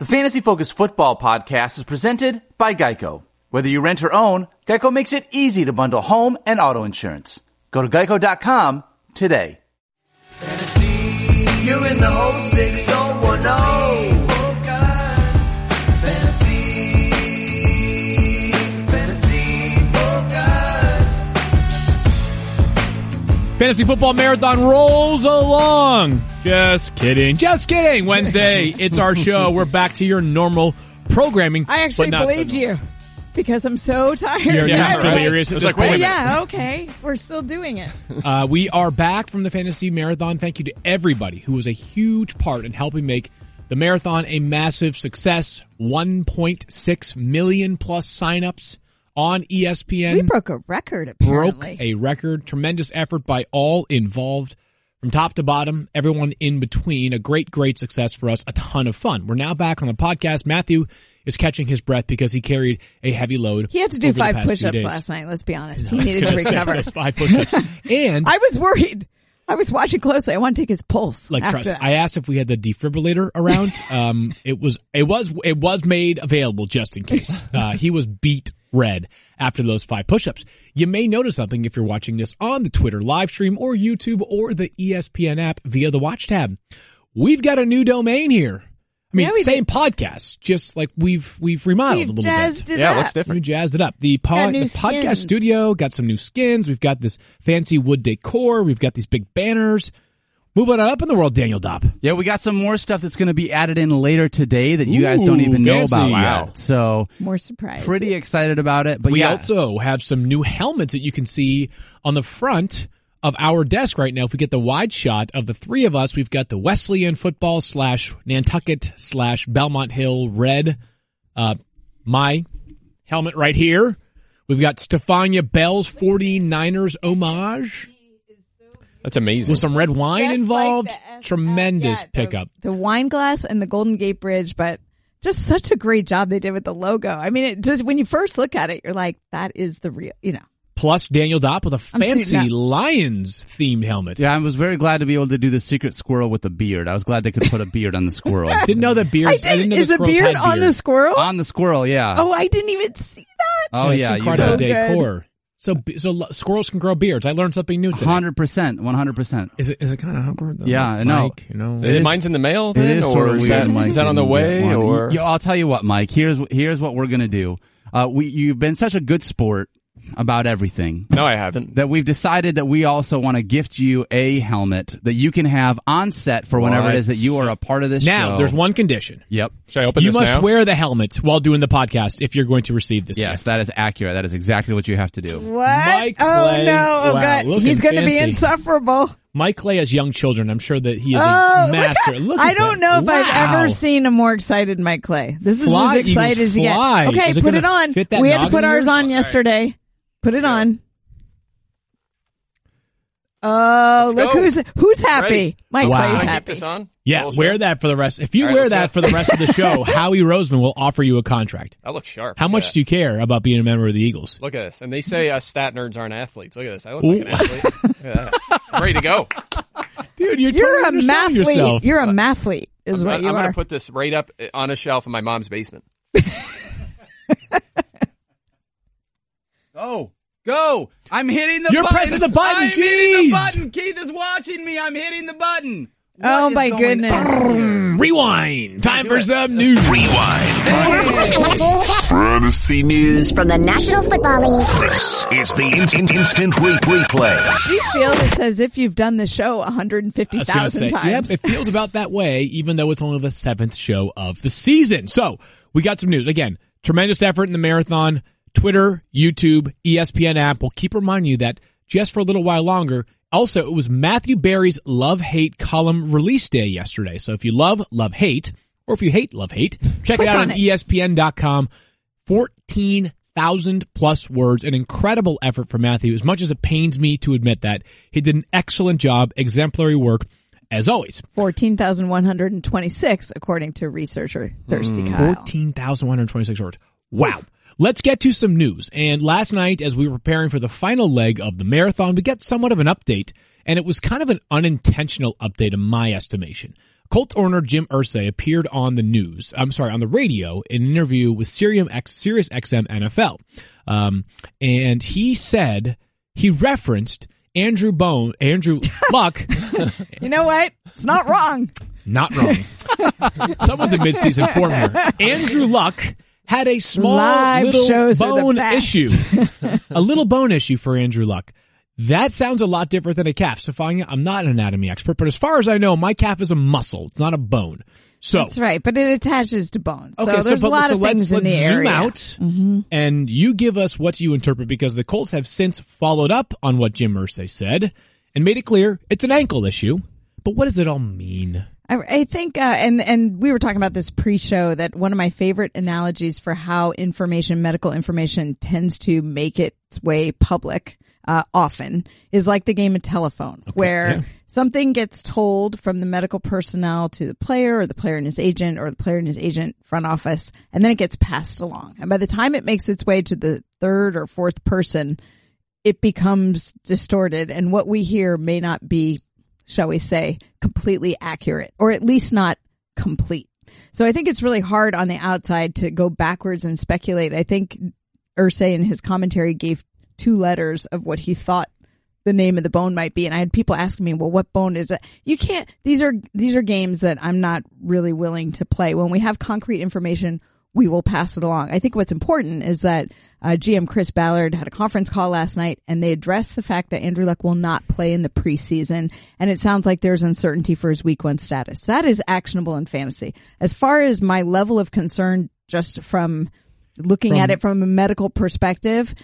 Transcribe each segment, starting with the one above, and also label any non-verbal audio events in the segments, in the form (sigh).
The Fantasy Focus Football Podcast is presented by Geico. Whether you rent or own, Geico makes it easy to bundle home and auto insurance. Go to geico.com today. Fantasy, you're in the 06010. Focus. Fantasy, fantasy focus. Fantasy Football Marathon rolls along. Just kidding. Just kidding. Wednesday, (laughs) it's our show. We're back to your normal programming. I actually but not believed you because I'm so tired. You're Yeah, just right. delirious at It was this like, wait a point. minute. yeah, okay. We're still doing it. (laughs) Uh, we are back from the Fantasy Marathon. Thank you to everybody who was a huge part in helping make the marathon a massive success. 1.6 million plus signups on ESPN. We broke a record Apparently, broke a record. Tremendous effort by all involved from top to bottom, everyone in between. A great, great success for us. A ton of fun. We're now back on the podcast. Matthew is catching his breath because he carried a heavy load. he had to do five push-ups last night. Let's be honest. He needed to (laughs) recover. five push-ups. (laughs) And I was worried. (laughs) I was watching closely. I want to take his pulse. like trust, that. I asked if we had the defibrillator around. (laughs) Um, it was it was it was made available just in case. (laughs) Uh, he was beet red after those five push-ups. You may notice something if you're watching this on the Twitter live stream or YouTube or the ESPN app via the Watch tab. We've got a new domain here. I mean, Yeah, we same podcast, just like we've we've remodeled We've a little jazzed bit. it Yeah, up. what's different? We jazzed it up. The, Got pod, the podcast skins. studio got some new skins. We've got this fancy wood decor. We've got these big banners. Moving on up in the world, Daniel Dopp. Yeah, we got some more stuff that's going to be added in later today that you guys don't Ooh, even know fancy. about Wow. yet. So More surprise. pretty excited about it. But we yeah, also have some new helmets that you can see on the front of our desk right now. If we get the wide shot of the three of us, we've got the Wesleyan football slash Nantucket slash Belmont Hill red, uh, my helmet right here. We've got Stefania Bell's 49ers homage That's amazing. with some red wine Just involved. like Tremendous yeah, the- pickup. The wine glass and the Golden Gate Bridge, but just such a great job they did with the logo. I mean, it just when you first look at it, you're like, that is the real, you know. Plus Daniel Dopp with a I'm suiting fancy. Lions themed helmet. yeah, I was very glad to be able to do the secret squirrel with a beard. I was glad they could put a beard on the squirrel. (laughs) Didn't know that I beards. I, did. didn't know Is the a squirrels beard had on the squirrel? on the squirrel, yeah. oh, I didn't even see that. Oh, it's yeah, incredible So good. decor. So so squirrels can grow beards. I learned something new today. hundred percent, one hundred percent. Is it is it kind of awkward though? Yeah, I know. Mike, you know. Is It is- mine's in the mail It then, is or sort of is weird. that, Mike is that on the way, or You- I'll tell you what, Mike. Here's here's what we're gonna do. Uh, we you've been such a good sport about everything no, I haven't. that we've decided that we also want to gift you a helmet that you can have on set for whenever it What? is that you are a part of this now show. there's one condition. Yep. Should I open You this must now? wear the helmet while doing the podcast if you're going to receive this. Yes, that is accurate. That is exactly what you have to do. What? Mike oh Clay. no! Oh Wow, god, looking he's going to be fancy. insufferable. Mike Clay has young children. I'm sure that he is Oh, a look master. at- Look I don't that. know if I've Wow. ever seen a more excited Mike Clay. This is Fly, as excited as he get. fly. Okay, Is it put gonna it on. fit that We had to noggin put of ours yours? on yesterday. Put it on. Oh, Let's look go. who's who's happy. Ready. Mike Wow. Clay's Can I keep happy. this on? Yeah, Bullshit. wear that for the rest. If you All right, wear that for the rest of the show, (laughs) Howie Roseman will offer you a contract. I look sharp. How much at do you care about being a member of the Eagles? Look at this. And they say us stat nerds aren't athletes. Look at this. I look like an athlete. Look at that. I'm ready to go. (laughs) Dude, you're, You're a totally underselling mathlete. yourself. You're a mathlete, is I'm, what I'm you gonna put this right up on a shelf in my mom's basement. (laughs) Go, go! I'm hitting the button. You're button. pressing the button, I'm hitting the button. Keith is watching me. I'm hitting the button. Oh, my goodness. on? Mm, rewind. Time for it. some news. Rewind. Fantasy news. News from the National Football League. This is the instant, instant re- replay. You feel it's as if you've done the show I was gonna 150,000 times. Yep, it feels about that way, even though it's only the seventh show of the season. So we got some news. Again, tremendous effort in the marathon. Twitter, YouTube, ESPN app will keep reminding you that just for a little while longer. Also, it was Matthew Berry's love hate column release day yesterday. So if you love love hate, or if you hate love hate, check Click it out on on it. ESPN.com. Fourteen thousand plus words, an incredible effort for Matthew. As much as it pains me to admit that, he did an excellent job, exemplary work as always. 14,126 according to researcher Thirsty Mm. Kyle. 14,126 words. Wow. Let's get to some news. And last night, as we were preparing for the final leg of the marathon, we got somewhat of an update, and it was kind of an unintentional update in my estimation. Colts owner Jim Irsay appeared on the news. I'm sorry, on the radio in an interview with Sirius X, Sirius XM NFL, um, and he said he referenced Andrew Bone, Andrew Luck. (laughs) You know what? It's not wrong. Not wrong. (laughs) Someone's in midseason form here. Andrew Luck had a small Live little bone issue. (laughs) a little bone issue for Andrew Luck. That sounds a lot different than a calf. Sophia, I'm not an anatomy expert, but as far as I know, my calf is a muscle. It's not a bone. So That's right, but it attaches to bones. Okay, so there's but- a lot so of let's, things in let's the zoom area. out Mm-hmm. and you give us what you interpret because the Colts have since followed up on what Jim Irsay said and made it clear it's an ankle issue. But what does it all mean? I, I think, uh, and and we were talking about this pre-show that one of my favorite analogies for how information, medical information, tends to make its way public uh, often is like the game of telephone, where yeah. something gets told from the medical personnel to the player, or the player and his agent, or the player and his agent front office, and then it gets passed along. And by the time it makes its way to the third or fourth person, it becomes distorted, and what we hear may not be shall we say, completely accurate, or at least not complete. So I think it's really hard on the outside to go backwards and speculate. I think Irsay in his commentary gave two letters of what he thought the name of the bone might be. And I had people asking me, well, what bone is it? You can't, these are, these are games that I'm not really willing to play. When we have concrete information, we will pass it along. I think what's important is that uh, GM Chris Ballard had a conference call last night and they addressed the fact that Andrew Luck will not play in the preseason. And it sounds like there's uncertainty for his week one status. That is actionable in fantasy. As far as my level of concern, just from looking From- at it from a medical perspective,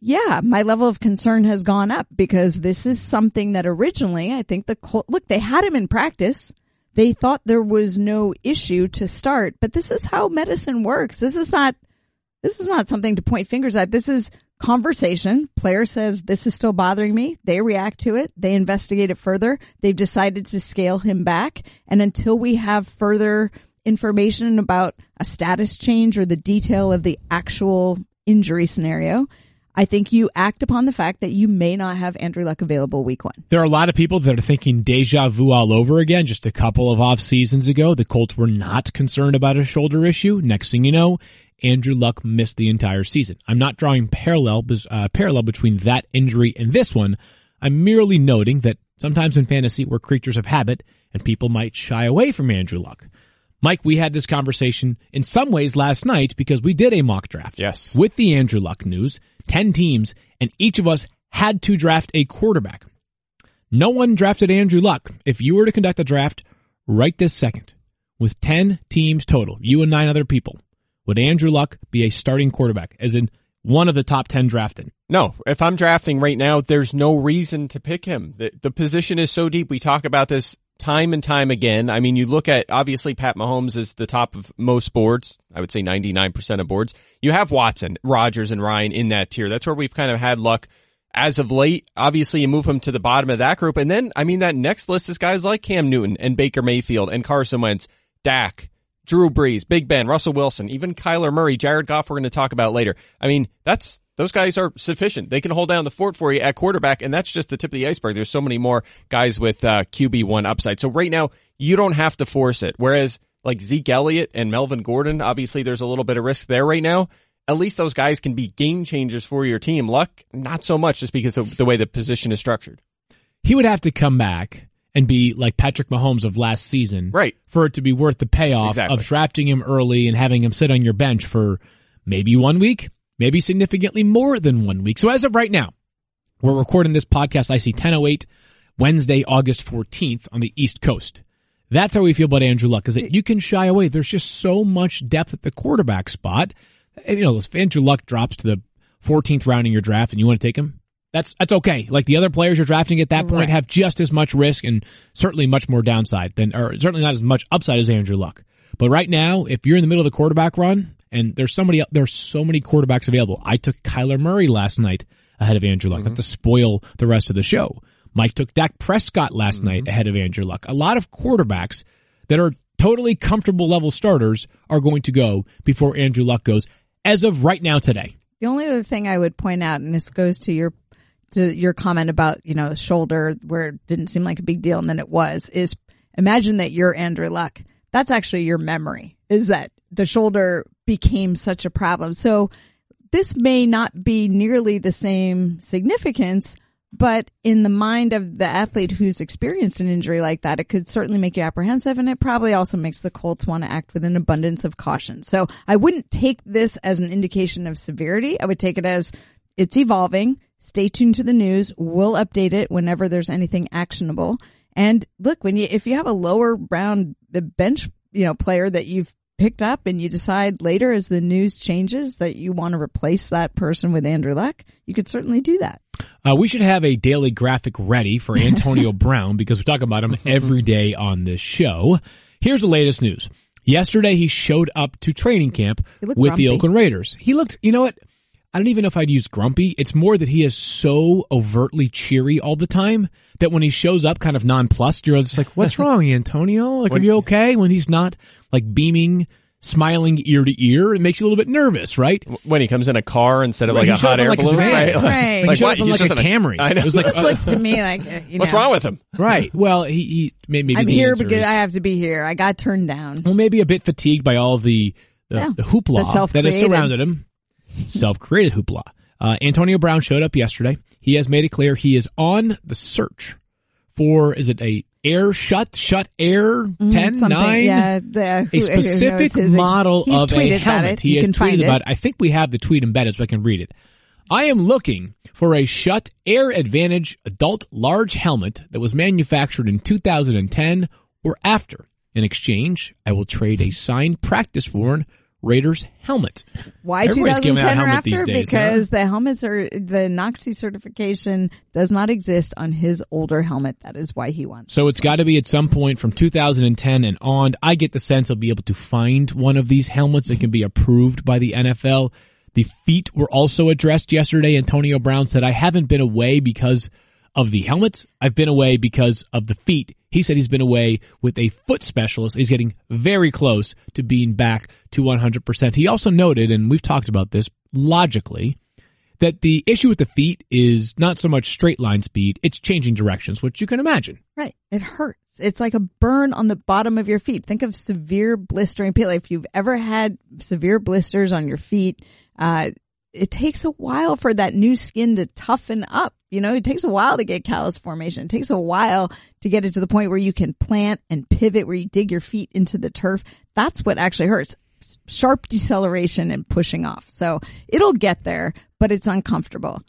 yeah, my level of concern has gone up because this is something that originally I think the Col- look they had him in practice. They thought there was no issue to start, but this is how medicine works. This is not this is not something to point fingers at. This is conversation. Player says this is still bothering me. They react to it. They investigate it further. They've decided to scale him back. And until we have further information about a status change or the detail of the actual injury scenario, I think you act upon the fact that you may not have Andrew Luck available week one. There are a lot of people that are thinking deja vu all over again. Just a couple of off seasons ago, the Colts were not concerned about a shoulder issue. Next thing you know, Andrew Luck missed the entire season. I'm not drawing parallel uh, parallel between that injury and this one. I'm merely noting that sometimes in fantasy we're creatures of habit and people might shy away from Andrew Luck. Mike, we had this conversation in some ways last night because we did a mock draft. Yes. With the Andrew Luck news, 10 teams, and each of us had to draft a quarterback. No one drafted Andrew Luck. If you were to conduct a draft right this second with 10 teams total, you and nine other people, would Andrew Luck be a starting quarterback, as in one of the top 10 drafted? No, if I'm drafting right now, there's no reason to pick him. The, the position is so deep. We talk about this time and time again. I mean, you look at obviously Pat Mahomes is the top of most boards. I would say 99% of boards. You have Watson, Rodgers, and Ryan in that tier. That's where we've kind of had luck as of late. Obviously, you move him to the bottom of that group. And then, I mean, that next list is guys like Cam Newton and Baker Mayfield and Carson Wentz, Dak, Drew Brees, Big Ben, Russell Wilson, even Kyler Murray, Jared Goff, we're going to talk about later. I mean, that's, those guys are sufficient. They can hold down the fort for you at quarterback, and that's just the tip of the iceberg. There's so many more guys with uh, QB1 upside. So right now, you don't have to force it. Whereas, like Zeke Elliott and Melvin Gordon, obviously there's a little bit of risk there right now. At least those guys can be game changers for your team. Luck, not so much just because of the way the position is structured. He would have to come back and be like Patrick Mahomes of last season. Right. For it to be worth the payoff Exactly. of drafting him early and having him sit on your bench for maybe one week, maybe significantly more than one week. So as of right now, we're recording this podcast. I see 1008 Wednesday, August 14th on the East Coast. That's how we feel about Andrew Luck is that you can shy away. There's just so much depth at the quarterback spot. You know, if Andrew Luck drops to the 14th round in your draft and you want to take him, that's, that's okay. Like the other players you're drafting at that point Right. have just as much risk and certainly much more downside than, or certainly not as much upside as Andrew Luck. But right now, if you're in the middle of the quarterback run and there's somebody, there's so many quarterbacks available. I took Kyler Murray last night ahead of Andrew Luck, not mm-hmm. to spoil the rest of the show. Mike took Dak Prescott last night mm-hmm. ahead of Andrew Luck. A lot of quarterbacks that are totally comfortable level starters are going to go before Andrew Luck goes as of right now today. The only other thing I would point out, and this goes to your to your comment about you know shoulder where it didn't seem like a big deal and then it was, is imagine that you're Andrew Luck. That's actually your memory is that the shoulder became such a problem. So this may not be nearly the same significance, but in the mind of the athlete who's experienced an injury like that, it could certainly make you apprehensive and it probably also makes the Colts want to act with an abundance of caution. So I wouldn't take this as an indication of severity. I would take it as it's evolving. Stay tuned to the news. We'll update it whenever there's anything actionable. And look, when you, if you have a lower round the bench, you know, player that you've picked up and you decide later as the news changes that you want to replace that person with Andrew Luck, you could certainly do that. Uh, we should have a daily graphic ready for (laughs) Antonio Brown because we talk about him every day on this show. Here's the latest news. Yesterday, he showed up to training camp with looked the. Oakland Raiders. He looked, you know what? I don't even know if I'd use grumpy. It's more that he is so overtly cheery all the time that when he shows up kind of nonplussed, you're just like, what's (laughs) wrong, Antonio? Like, are you okay? When he's not like beaming, smiling ear to ear, it makes you a little bit nervous, right? When he comes in a car instead of Right, like a hot air like a balloon, van. right? Right. He Like, showed what? up in He's like just a in Camry. I know. It was like, Just looked to me like, uh, you What's know, wrong with him? right. Well, he, he maybe I'm here answer because is- I have to be here. I got turned down. well, maybe a bit fatigued by all the the, Yeah. the hoopla The that has surrounded him. Self-created hoopla. Uh, Antonio Brown showed up yesterday. He has made it clear he is on the search for is it a air shut shut air ten Something, nine yeah, the, who- a specific his- model of a helmet. He You has tweeted about it. I think we have the tweet embedded so I can read it. I am looking for a Schutt Air Advantage adult large helmet that was manufactured in 2010 or after. In exchange, I will trade a signed practice worn Raiders helmet. Why Everybody's giving out 2010 or helmet after? these days, because the helmets are the NOCSAE certification does not exist on his older helmet. That is why he wants. So it's got to be at some point from 2010 and on. I get the sense he'll be able to find one of these helmets that can be approved by the NFL. The feet were also addressed yesterday. Antonio Brown said, I haven't been away because of the helmet. I've been away because of the feet. He said he's been away with a foot specialist. He's getting very close to being back to 100%. He also noted, and we've talked about this logically, that the issue with the feet is not so much straight line speed, it's changing directions, which you can imagine. Right. It hurts. It's like a burn on the bottom of your feet. Think of severe blistering pain. Like if you've ever had severe blisters on your feet, uh, it takes a while for that new skin to toughen up. You know, it takes a while to get callus formation. It takes a while to get it to the point where you can plant and pivot, where you dig your feet into the turf. That's what actually hurts. Sharp deceleration and pushing off. So it'll get there, but it's uncomfortable.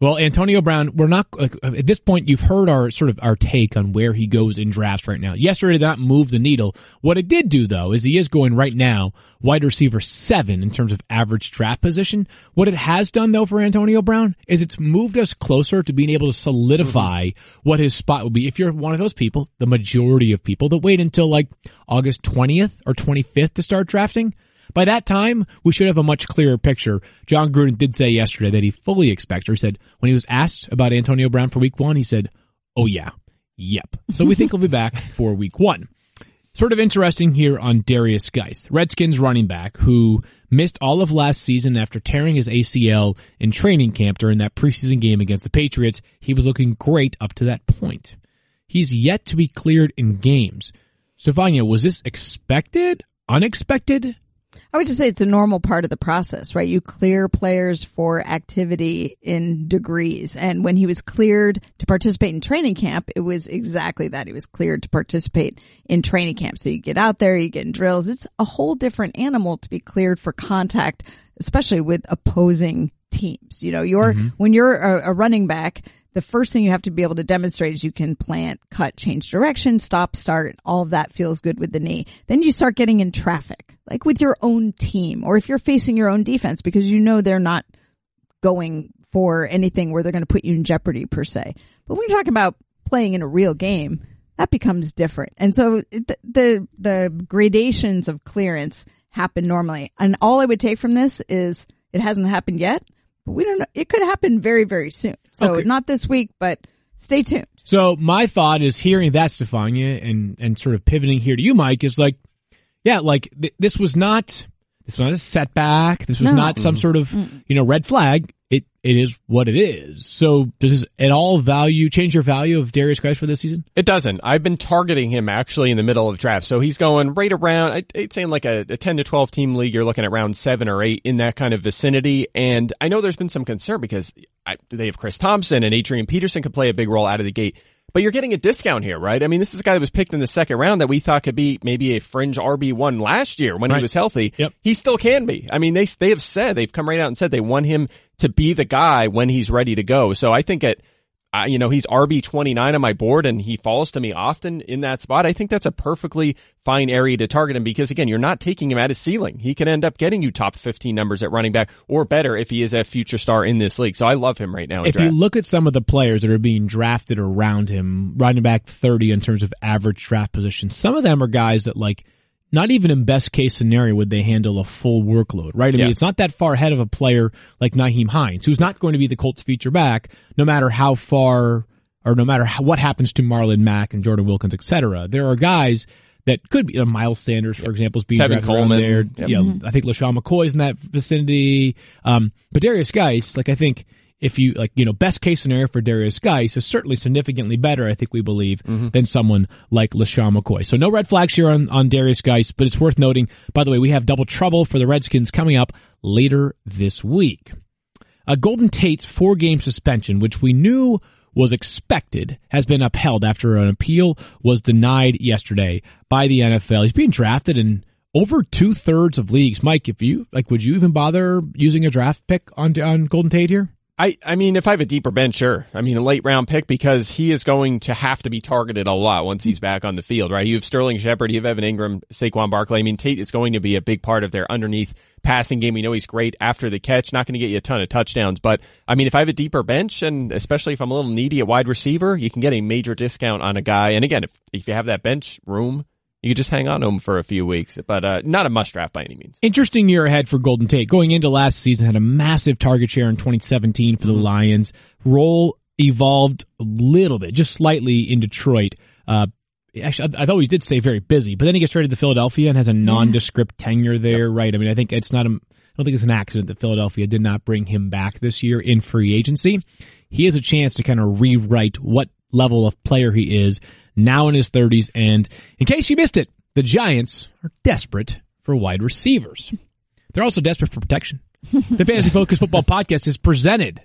Well, Antonio Brown, we're not like, at this point. You've heard our sort of our take on where he goes in drafts right now. Yesterday did not move the needle. What it did do though is he is going right now wide receiver seven in terms of average draft position. What it has done though for Antonio Brown is it's moved us closer to being able to solidify mm-hmm. what his spot will be. If you're one of those people, the majority of people that wait until like August 20th or 25th to start drafting. By that time, we should have a much clearer picture. Jon Gruden did say yesterday that he fully expects, or said when he was asked about Antonio Brown for week one, he said, Oh yeah, yep. So we think he'll be back (laughs) for week one. Sort of interesting here on Derrius Guice, Redskins running back who missed all of last season after tearing his ACL in training camp during that preseason game against the Patriots. He was looking great up to that point. He's yet to be cleared in games. Stefania, was this expected? Unexpected? I would just say it's a normal part of the process, right? You clear players for activity in degrees. And when he was cleared to participate in training camp, it was exactly that. He was cleared to participate in training camp. So you get out there, you get in drills. It's a whole different animal to be cleared for contact, especially with opposing teams. You know, you're, mm-hmm. when you're a, a running back, the first thing you have to be able to demonstrate is you can plant, cut, change direction, stop, start. All of that feels good with the knee. Then you start getting in traffic, like with your own team, or if you're facing your own defense because you know they're not going for anything where they're going to put you in jeopardy per se. But when you're talking about playing in a real game, that becomes different. And so the, the, gradations of clearance happen normally. And all I would take from this is it hasn't happened yet, but we don't know. It could happen very, very soon. So Okay. not this week, but stay tuned. So my thought is hearing that, Stefania, and and sort of pivoting here to you, Mike, is like, yeah, like th- this was not this was not a setback. This was No. not some mm-hmm. sort of you know red flag. It it is what it is. So does this at all value change your value of Derrius Guice for this season? It doesn't. I've been targeting him actually in the middle of draft. So he's going right around, I'd say in like a, a 10 to 12 team league, you're looking at round seven or eight in that kind of vicinity. And I know there's been some concern because I, they have Chris Thompson and Adrian Peterson could play a big role out of the gate. But you're getting a discount here, right? I mean, this is a guy that was picked in the second round that we thought could be maybe a fringe RB1 last year when Right. he was healthy. Yep. He still can be. I mean, they, they have said, they've come right out and said they want him to be the guy when he's ready to go. So I think at, uh, you know, he's RB 29 on my board and he falls to me often in that spot. I think that's a perfectly fine area to target him because again, you're not taking him at his ceiling. He can end up getting you top 15 numbers at running back or better if he is a future star in this league. So I love him right now. If draft. you look at some of the players that are being drafted around him, running back 30 in terms of average draft position, some of them are guys that like, not even in best case scenario would they handle a full workload, right? I mean, it's not that far ahead of a player like Nyheim Hines, who's not going to be the Colts feature back, no matter how far or no matter how, what happens to Marlon Mack and Jordan Wilkins, et cetera. There are guys that could be, uh, Miles Sanders, for example, is being Tevin drafted around Coleman. there. Yep. Yeah, I think LeSean McCoy's in that vicinity. Um, but Derrius Guice, like I think if you like, you know, best case scenario for Derrius Guice is certainly significantly better, I think we believe, than someone like LeSean McCoy. So no red flags here on, on Derrius Guice, but it's worth noting, by the way, we have double trouble for the Redskins coming up later this week. Uh, Golden Tate's four game suspension, which we knew was expected, has been upheld after an appeal was denied yesterday by the NFL. He's being drafted in over two thirds of leagues. Mike, if you like, would you even bother using a draft pick on on Golden Tate here? I, I mean, if I have a deeper bench, sure. I mean, a late round pick because he is going to have to be targeted a lot once he's back on the field, right? You have Sterling Shepard, you have Evan Engram, Saquon Barkley. I mean, Tate is going to be a big part of their underneath passing game. We know he's great after the catch, not going to get you a ton of touchdowns, but I mean, if I have a deeper bench and especially if I'm a little needy at wide receiver, you can get a major discount on a guy. And again, if, if you have that bench room, you could just hang on to him for a few weeks, but uh, not a must draft by any means. Interesting year ahead for Golden Tate. Going into last season, had a massive target share in 2017 for the Lions. Role evolved a little bit, just slightly in Detroit. Uh, actually, I, I thought he did stay very busy, but then he gets traded to Philadelphia and has a nondescript tenure there, right? I mean, I think it's not a, I don't think it's an accident that Philadelphia did not bring him back this year in free agency. He has a chance to kind of rewrite what level of player he is now in his 30s. And in case you missed it, the Giants are desperate for wide receivers. They're also desperate for protection. The Fantasy Focus Football Podcast is presented,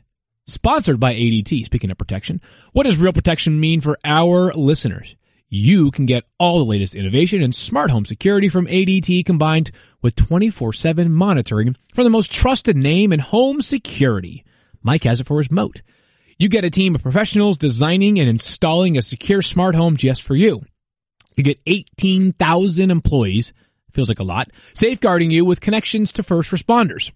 sponsored by ADT. Speaking of protection, what does real protection mean for our listeners? You can get all the latest innovation and smart home security from ADT combined with 24-7 monitoring from the most trusted name in home security. Mike has it for his moat. You get a team of professionals designing and installing a secure smart home just for you. You get 18,000 employees, feels like a lot, safeguarding you with connections to first responders.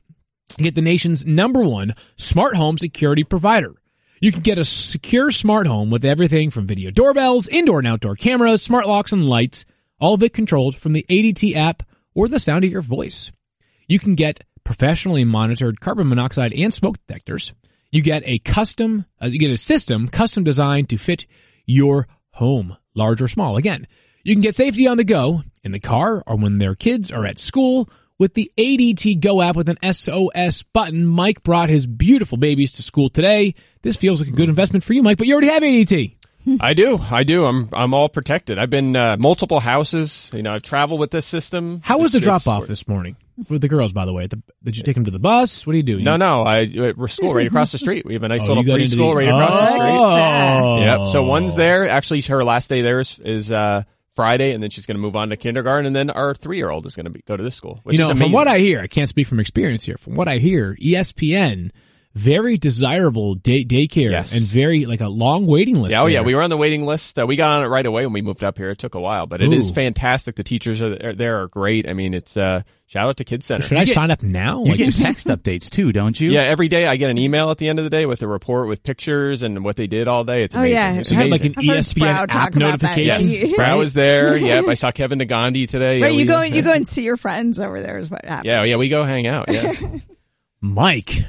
You get the nation's number one smart home security provider. You can get a secure smart home with everything from video doorbells, indoor and outdoor cameras, smart locks and lights, all of it controlled from the ADT app or the sound of your voice. You can get professionally monitored carbon monoxide and smoke detectors. You get a custom, uh, you get a system custom designed to fit your home, large or small. Again, you can get safety on the go in the car or when their kids are at school with the ADT Go app with an SOS button. Mike brought his beautiful babies to school today. This feels like a good investment for you, Mike, but you already have ADT. (laughs) I do. I do. I'm I'm all protected. I've been uh, multiple houses. You know, I've traveled with this system. How was the drop off this morning with the girls, by the way? The, did you take them to the bus? What do you do? No, no. I we're school right across the street. We have a nice Oh, little preschool the- right across the street. Oh. Yep. So one's there. Actually, her last day there is, is uh, Friday, and then she's going to move on to kindergarten, and then our three year old is going to go to this school. Which you know, is from what I hear, I can't speak from experience here. From what I hear, ESPN, very desirable day daycare Yes. and very like a long waiting list. Yeah, oh yeah, we were on the waiting list. Uh, we got on it right away when we moved up here. It took a while, but it is Ooh. fantastic. The teachers are there, there are great. I mean, it's uh, shout out to Kids Center. Should I sign up now? You Like, get (laughs) just- text updates too, don't you? Yeah, every day I get an email at the end of the day with a report with pictures and what they did all day. It's Oh, amazing. yeah. It's so you had like an I've heard ESPN Sprout app notification. Yes, (laughs) Sprout was there. (laughs) Yep, I saw Kevin Negandhi today. Right, yeah, you we- go you go and see your friends over there is what happens. Yeah, yeah, we go hang out. Yeah, Mike,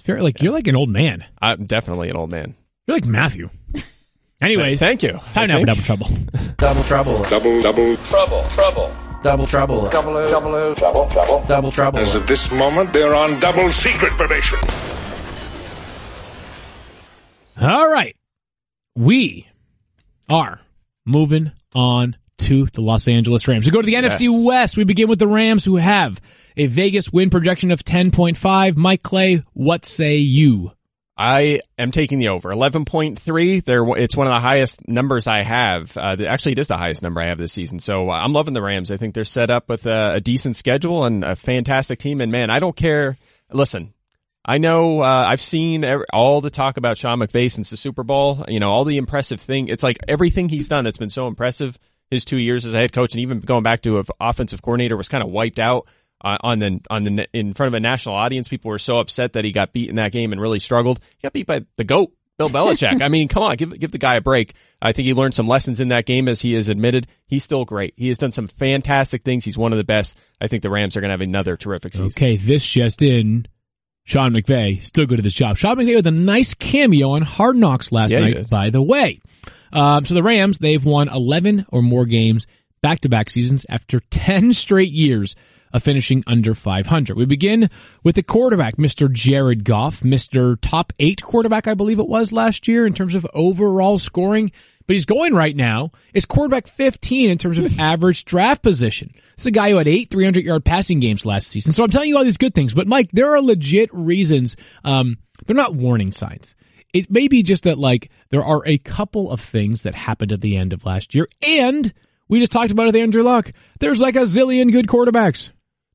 it's very like you're like an old man. I'm definitely an old man. You're like Matthew. (laughs) Anyways, Thank you. Time I now for double trouble. (laughs) Double trouble. Double double trouble. Trouble. Double trouble. Double double trouble. Trouble. Double trouble. As of this moment, they're on double secret probation. All right. We are moving on to the Los Angeles Rams. We go to the Yes. NFC West. We begin with the Rams who have a Vegas win projection of 10.5. Mike Clay, what say you? I am taking the over. 11.3. There, it's one of the highest numbers I have. Uh, actually, it is the highest number I have this season. So uh, I'm loving the Rams. I think they're set up with a, a decent schedule and a fantastic team. And man, I don't care. Listen, I know uh, I've seen all the talk about Sean McVay since the Super Bowl. You know, all the impressive thing. It's like everything he's done that's been so impressive. His two years as a head coach, and even going back to an offensive coordinator, was kind of wiped out uh, on the on the in front of a national audience. People were so upset that he got beat in that game and really struggled. He got beat by the goat. Bill Belichick. (laughs) I mean, come on, give give the guy a break. I think he learned some lessons in that game, as he has admitted. He's still great. He has done some fantastic things. He's one of the best. I think the Rams are going to have another terrific season. Okay, this just in. Sean McVay, still good at his job. Sean McVay with a nice cameo on Hard Knocks last Yeah, night, by the way. Um, so the Rams, they've won 11 or more games back to back seasons after 10 straight years of finishing under 500. We begin with the quarterback, Mr. Jared Goff, Mr. top eight quarterback, I believe it was last year in terms of overall scoring. But he's going right now is quarterback 15 in terms of average draft position. It's a guy who had eight 300 yard passing games last season. So I'm telling you all these good things, but Mike, there are legit reasons. Um, they're not warning signs. It may be just that like there are a couple of things that happened at the end of last year and we just talked about it with Andrew Luck. There's like a zillion good quarterbacks.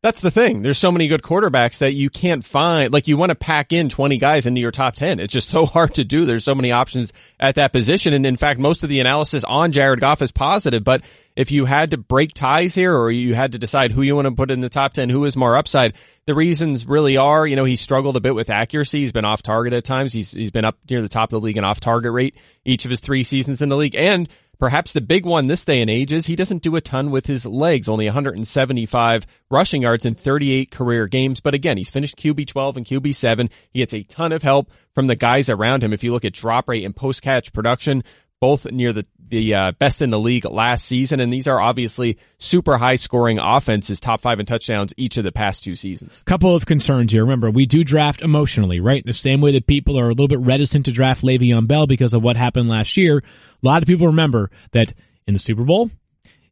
That's the thing. There's so many good quarterbacks that you can't find. Like you want to pack in 20 guys into your top 10. It's just so (laughs) hard to do. There's so many options at that position. And in fact, most of the analysis on Jared Goff is positive. But if you had to break ties here or you had to decide who you want to put in the top 10, who is more upside, the reasons really are, you know, he struggled a bit with accuracy. He's been off target at times. He's, he's been up near the top of the league in off target rate each of his three seasons in the league. And Perhaps the big one this day and age is he doesn't do a ton with his legs, only 175 rushing yards in 38 career games. But again, he's finished QB 12 and QB 7. He gets a ton of help from the guys around him. If you look at drop rate and post catch production, both near the the uh, best in the league last season, and these are obviously super high scoring offenses, top five in touchdowns each of the past two seasons. Couple of concerns here. Remember, we do draft emotionally, right? The same way that people are a little bit reticent to draft Le'Veon Bell because of what happened last year. A lot of people remember that in the Super Bowl,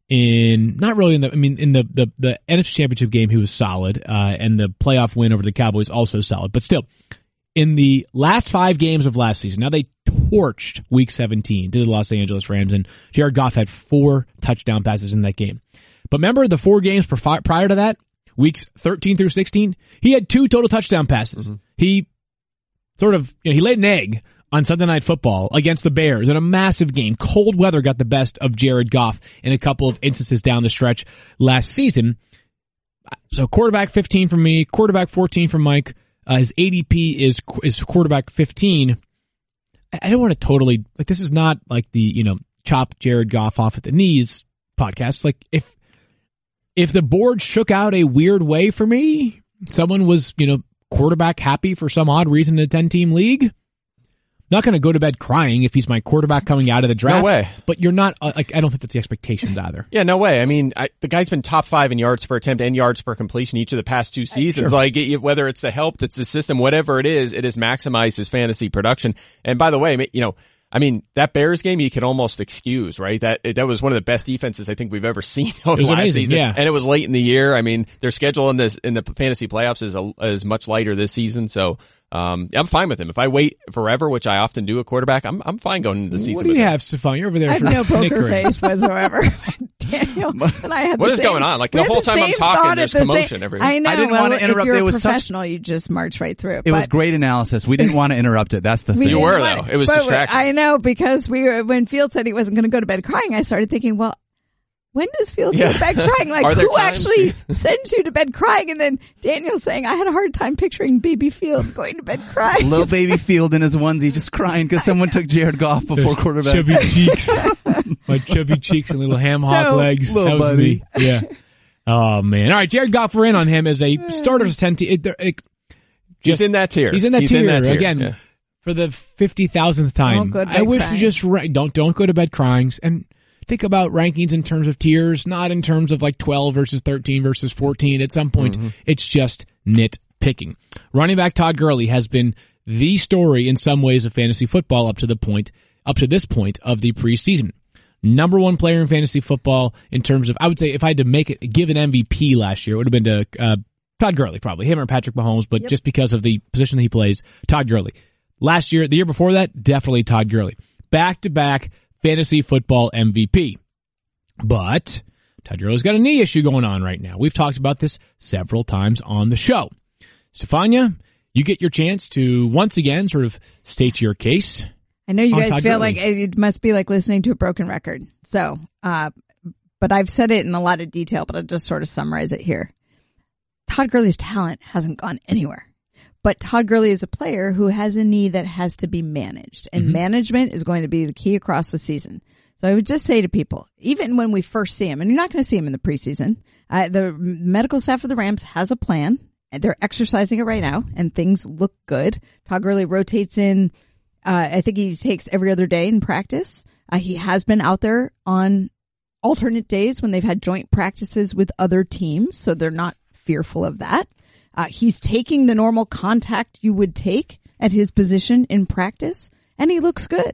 in not really in the, I mean, in the the the NFC Championship game, he was solid, uh, and the playoff win over the Cowboys also solid. But still, in the last five games of last season, now they torched Week 17 to the Los Angeles Rams, and Jared Goff had four touchdown passes in that game. But remember the four games prior to that, weeks 13 through 16, he had two total touchdown passes. He sort of, you know, he laid an egg on Sunday Night Football against the Bears in a massive game. Cold weather got the best of Jared Goff in a couple of instances down the stretch last season. So quarterback 15 from me, quarterback 14 from Mike. Uh, his ADP is is quarterback 15. I don't want to totally like this is not like the you know chop Jared Goff off at the knees podcast. Like if if the board shook out a weird way for me, someone was you know quarterback happy for some odd reason in a 10 team league. Not going to go to bed crying if he's my quarterback coming out of the draft. No way. But you're not uh, like I don't think that's the expectations either. Yeah, no way. I mean, I, the guy's been top five in yards per attempt and yards per completion each of the past two seasons. Like, whether it's the help, that's the system, whatever it is, it has maximized his fantasy production. And by the way, you know, I mean, that Bears game you could almost excuse, right? That that was one of the best defenses I think we've ever (laughs) seen over last amazing, season. yeah. And it was late in the year. I mean, their schedule in this in the fantasy playoffs is a, is much lighter this season, so um, I'm fine with him. If I wait forever, which I often do at quarterback, I'm I'm fine going into the season. What do with you him. have, Stefan? You're over there I have sort no of poker face whatsoever. (laughs) (laughs) Daniel and I had What the is same- going on? Like, the had whole time I'm talking, there's at the same- commotion everywhere. I know. I didn't well, want to interrupt. If you're It a was such- professional. You just march right through it. It was great analysis. We didn't want to interrupt it. That's the we thing. You were, though. It was but distracting. I know because we were when Field said he wasn't going to go to bed crying. I started thinking, well. When does Field go Yeah. to bed crying? (laughs) Like who actually you- (laughs) sends you to bed crying? And then Daniel saying, "I had a hard time picturing baby Field going to bed crying." Little (laughs) baby Field in his onesie, just crying because someone took Jared Goff before quarterback. Chubby cheeks. My chubby cheeks and little ham hock So- legs. Little that was buddy. me. Yeah. Oh man. All right, Jared Goff we're in on him as a starter's to ten. Te- it, it, He's just- in that tier. He's in that He's tier in that tier, again yeah. for the fifty thousandth time. Don't go to I wish crying. we just ra- don't don't go to bed crying and think about rankings in terms of tiers, not in terms of like twelve versus thirteen versus fourteen. At some point, Mm-hmm. it's just nitpicking. Running back Todd Gurley has been the story in some ways of fantasy football up to the point, up to this point of the preseason. Number one player in fantasy football in terms of, I would say if I had to make it, give an MVP last year, it would have been to, uh, Todd Gurley, probably him or Patrick Mahomes, but just because of the position that he plays, Todd Gurley. Last year, the year before that, definitely Todd Gurley. Back to back fantasy football MVP. But Todd Gurley's got a knee issue going on right now. We've talked about this several times on the show. Stefania, you get your chance to once again sort of state your case. I know you guys Todd feel Gurley. like it must be like listening to a broken record. So, uh, but I've said it in a lot of detail, but I'll just sort of summarize it here. Todd Gurley's talent hasn't gone anywhere. But Todd Gurley is a player who has a knee that has to be managed, and management is going to be the key across the season. So I would just say to people, even when we first see him, and you're not going to see him in the preseason, uh, the medical staff of the Rams has a plan, and they're exercising it right now, and things look good. Todd Gurley rotates in. Uh, I think he takes every other day in practice. Uh, he has been out there on alternate days when they've had joint practices with other teams, so they're not fearful of that. Uh, he's taking the normal contact you would take at his position in practice, and he looks good.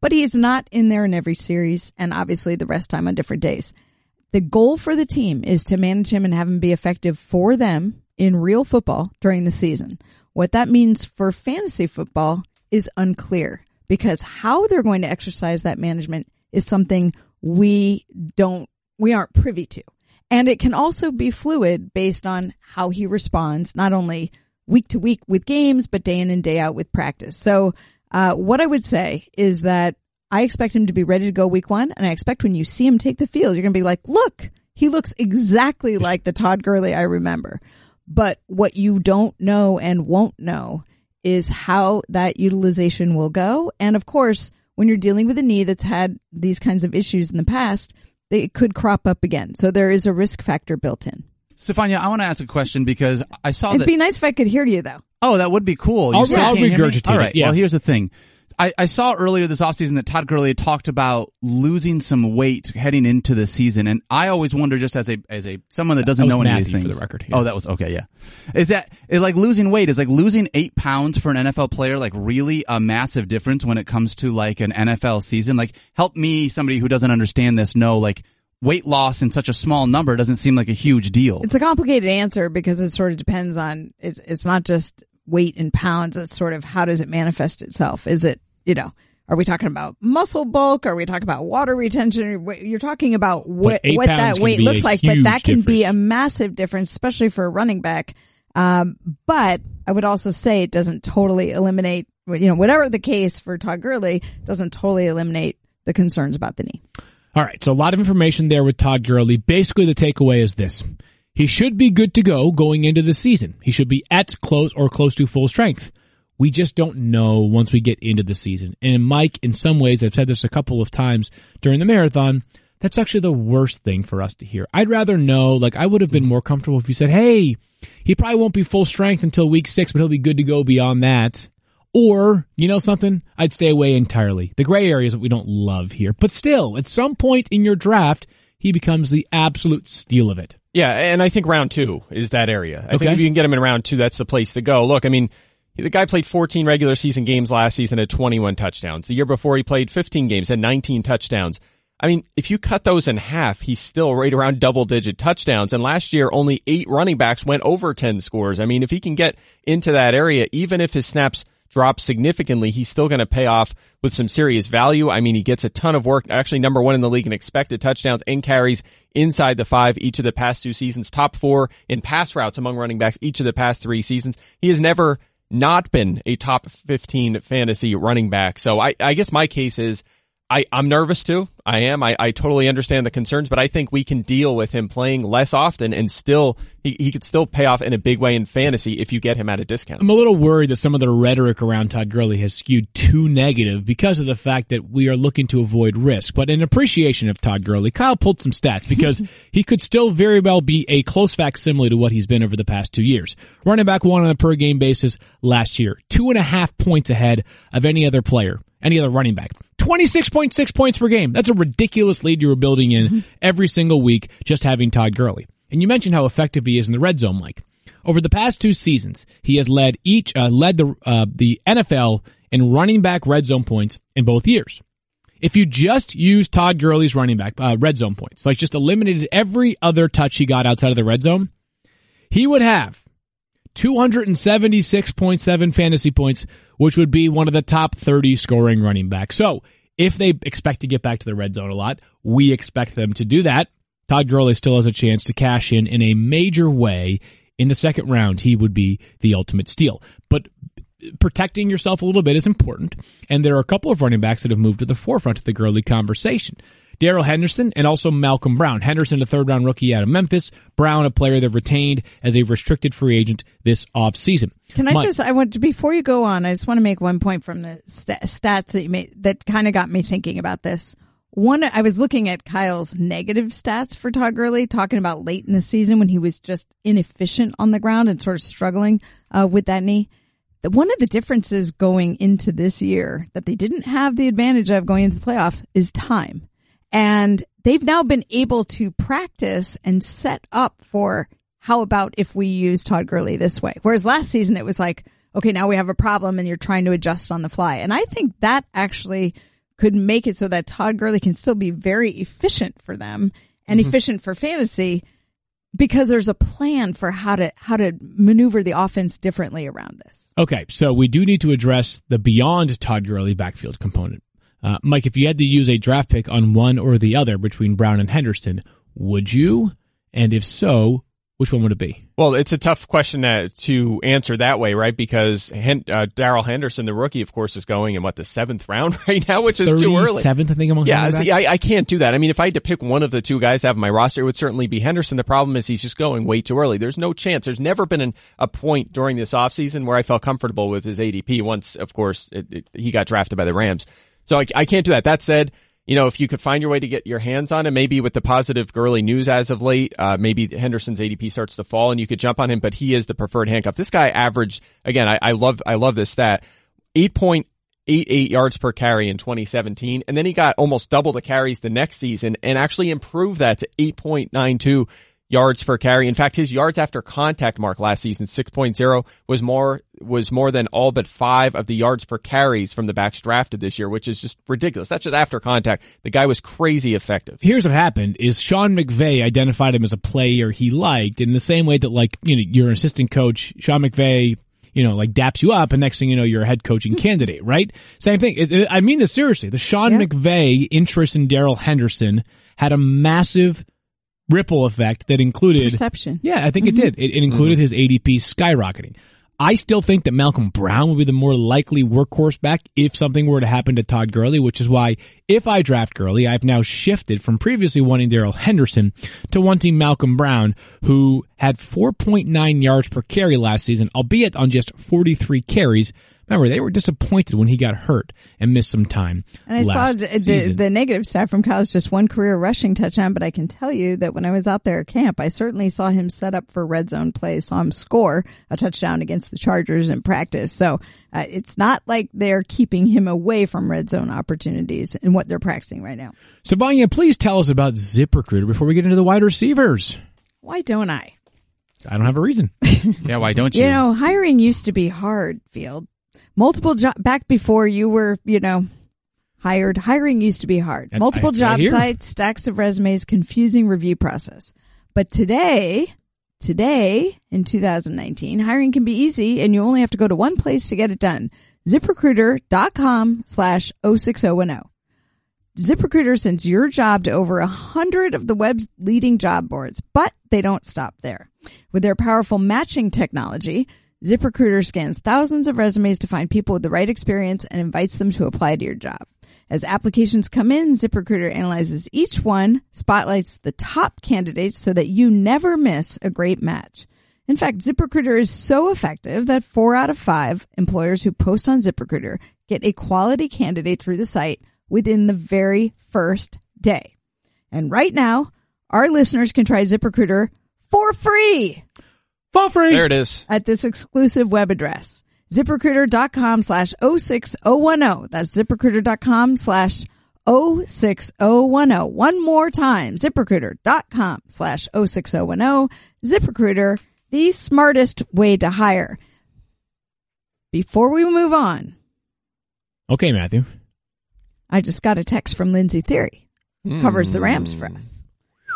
But he's not in there in every series, and obviously the rest time on different days. The goal for the team is to manage him and have him be effective for them in real football during the season. What that means for fantasy football is unclear because how they're going to exercise that management is something we don't, we aren't privy to. And it can also be fluid based on how he responds, not only week to week with games, but day in and day out with practice. So, uh, what I would say is that I expect him to be ready to go week one. And I expect when you see him take the field, you're going to be like, look, he looks exactly like the Todd Gurley I remember. But what you don't know and won't know is how that utilization will go. And of course, when you're dealing with a knee that's had these kinds of issues in the past, it could crop up again. So there is a risk factor built in. Stefania, I want to ask a question because I saw It'd that. be nice if I could hear you though. Oh, that would be cool. I'll- still I'll can't hear me? regurgitate All it, right. yeah. Well, here's the thing. I, I saw earlier this offseason that Todd Gurley had talked about losing some weight heading into the season, and I always wonder, just as a as a someone that doesn't That know any of these things. for the record, yeah. Oh, that was okay. Yeah, is that is like losing weight? Is like losing eight pounds for an NFL player like really a massive difference when it comes to like an NFL season? Like, help me, somebody who doesn't understand this, know like weight loss in such a small number doesn't seem like a huge deal. It's a complicated answer because it sort of depends on it's it's not just weight in pounds. It's sort of how does it manifest itself? Is it you know? Are we talking about muscle bulk? Are we talking about water retention? You're talking about what what that weight looks like, but that can be a massive difference, especially for a running back. Um, but I would also say it doesn't totally eliminate, you know, whatever the case for Todd Gurley doesn't totally eliminate the concerns about the knee. All right, so a lot of information there with Todd Gurley. Basically, the takeaway is this. He should be good to go going into the season. He should be at close or close to full strength. We just don't know once we get into the season. And Mike, in some ways, I've said this a couple of times during the marathon, that's actually the worst thing for us to hear. I'd rather know, like, I would have been more comfortable if you said, hey, he probably won't be full strength until week six, but he'll be good to go beyond that. Or, you know something? I'd stay away entirely. The gray areas that we don't love here. But still, at some point in your draft, he becomes the absolute steal of it. Yeah, and I think round two is that area. I Okay. think if you can get him in round two, that's the place to go. Look, I mean, the guy played 14 regular season games last season at 21 touchdowns. The year before he played 15 games, had 19 touchdowns. I mean, if you cut those in half, he's still right around double digit touchdowns. And last year, only eight running backs went over 10 scores. I mean, if he can get into that area, even if his snaps drop significantly, he's still going to pay off with some serious value. I mean, he gets a ton of work, actually number one in the league in expected touchdowns and carries inside the five each of the past two seasons, top four in pass routes among running backs each of the past three seasons. He has never not been a top 15 fantasy running back. So I, I guess my case is I, I'm nervous too. I am. I, I totally understand the concerns, but I think we can deal with him playing less often and still, he, he could still pay off in a big way in fantasy if you get him at a discount. I'm a little worried that some of the rhetoric around Todd Gurley has skewed too negative because of the fact that we are looking to avoid risk. But in appreciation of Todd Gurley, Kyle pulled some stats because (laughs) he could still very well be a close facsimile to what he's been over the past two years. Running back one on a per game basis last year, two and a half points ahead of any other player, any other running back. 26.6 points per game. That's a ridiculous lead you were building in every single week just having Todd Gurley. And you mentioned how effective he is in the red zone, Mike. Over the past two seasons, he has led each uh, led the uh, the NFL in running back red zone points in both years. If you just use Todd Gurley's running back uh, red zone points, like just eliminated every other touch he got outside of the red zone, he would have 276.7 fantasy points, which would be one of the top 30 scoring running backs. So if they expect to get back to the red zone a lot, we expect them to do that. Todd Gurley still has a chance to cash in in a major way. In the second round, he would be the ultimate steal. But protecting yourself a little bit is important. And there are a couple of running backs that have moved to the forefront of the Gurley conversation. Darrell Henderson and also Malcolm Brown. Henderson, a third round rookie out of Memphis. Brown, a player that retained as a restricted free agent this offseason. Can I Mike, just, I want to, before you go on, I just want to make one point from the st- stats that you made that kind of got me thinking about this. One, I was looking at Kyle's negative stats for Todd Gurley, talking about late in the season when he was just inefficient on the ground and sort of struggling uh, with that knee. One of the differences going into this year that they didn't have the advantage of going into the playoffs is time. And they've now been able to practice and set up for how about if we use Todd Gurley this way? Whereas last season it was like, okay, now we have a problem and you're trying to adjust on the fly. And I think that actually could make it so that Todd Gurley can still be very efficient for them and mm-hmm. efficient for fantasy because there's a plan for how to how to maneuver the offense differently around this. Okay, so we do need to address the beyond Todd Gurley backfield component. Uh, Mike, if you had to use a draft pick on one or the other between Brown and Henderson, would you? And if so, which one would it be? Well, it's a tough question to, to answer that way, right? Because Hen- uh, Darrell Henderson, the rookie, of course, is going in what the seventh round (laughs) right now, which is too early. Seventh, I think, among Yeah, see. I, I can't do that. I mean, if I had to pick one of the two guys to have my roster, it would certainly be Henderson. The problem is he's just going way too early. There's no chance. There's never been an, a point during this offseason where I felt comfortable with his ADP once, of course, it, it, he got drafted by the Rams. So I, I can't do that. That said, you know, if you could find your way to get your hands on him, maybe with the positive Gurley news as of late, uh, maybe Henderson's ADP starts to fall and you could jump on him, but he is the preferred handcuff. This guy averaged, again, I, I love, I love this stat, 8.88 yards per carry in 2017. And then he got almost double the carries the next season and actually improved that to 8.92 yards per carry. In fact, his yards after contact mark last season, 6.0 was more, was more than all but five of the yards per carries from the backs drafted this year, which is just ridiculous. That's just after contact. The guy was crazy effective. Here's what happened is Sean McVay identified him as a player he liked in the same way that like, you know, you're assistant coach, Sean McVay, you know, like daps you up and next thing you know, you're a head coaching hmm. candidate, right? Same thing. It- it- I mean this seriously. The Sean Yeah. McVay interest in Darrell Henderson had a massive ripple effect that included Perception. Yeah, I think it mm-hmm. did. It, it included mm-hmm. his ADP skyrocketing. I still think that Malcolm Brown would be the more likely workhorse back if something were to happen to Todd Gurley, which is why if I draft Gurley, I've now shifted from previously wanting Darrell Henderson to wanting Malcolm Brown, who had 4.9 yards per carry last season, albeit on just 43 carries. Remember, they were disappointed when he got hurt and missed some time And I last saw the, the, the negative stat from Kyle is just one career rushing touchdown, but I can tell you that when I was out there at camp, I certainly saw him set up for red zone plays, saw him score a touchdown against the Chargers in practice. So uh, it's not like they're keeping him away from red zone opportunities in what they're practicing right now. so Vanya, please tell us about ZipRecruiter before we get into the wide receivers. Why don't I? I don't have a reason. (laughs) Yeah, why don't you? You know, hiring used to be hard, Field. Multiple job back before you were, you know, hired. Hiring used to be hard. That's- Multiple I- I job hear. sites, stacks of resumes, confusing review process. But today, today in 2019, hiring can be easy and you only have to go to one place to get it done. ZipRecruiter.com slash 06010. ZipRecruiter sends your job to over a hundred of the web's leading job boards, but they don't stop there. With their powerful matching technology, ZipRecruiter scans thousands of resumes to find people with the right experience and invites them to apply to your job. As applications come in, ZipRecruiter analyzes each one, spotlights the top candidates so that you never miss a great match. In fact, ZipRecruiter is so effective that four out of five employers who post on ZipRecruiter get a quality candidate through the site within the very first day. And right now, our listeners can try ZipRecruiter for free For free. There it is. at this exclusive web address. ZipRecruiter.com slash 06010. That's ZipRecruiter.com slash 06010. One more time. ZipRecruiter.com slash 06010. ZipRecruiter, the smartest way to hire. Before we move on, Okay, Matthew. I just got a text from Lindsey Thiry, hmm. covers the Rams for us.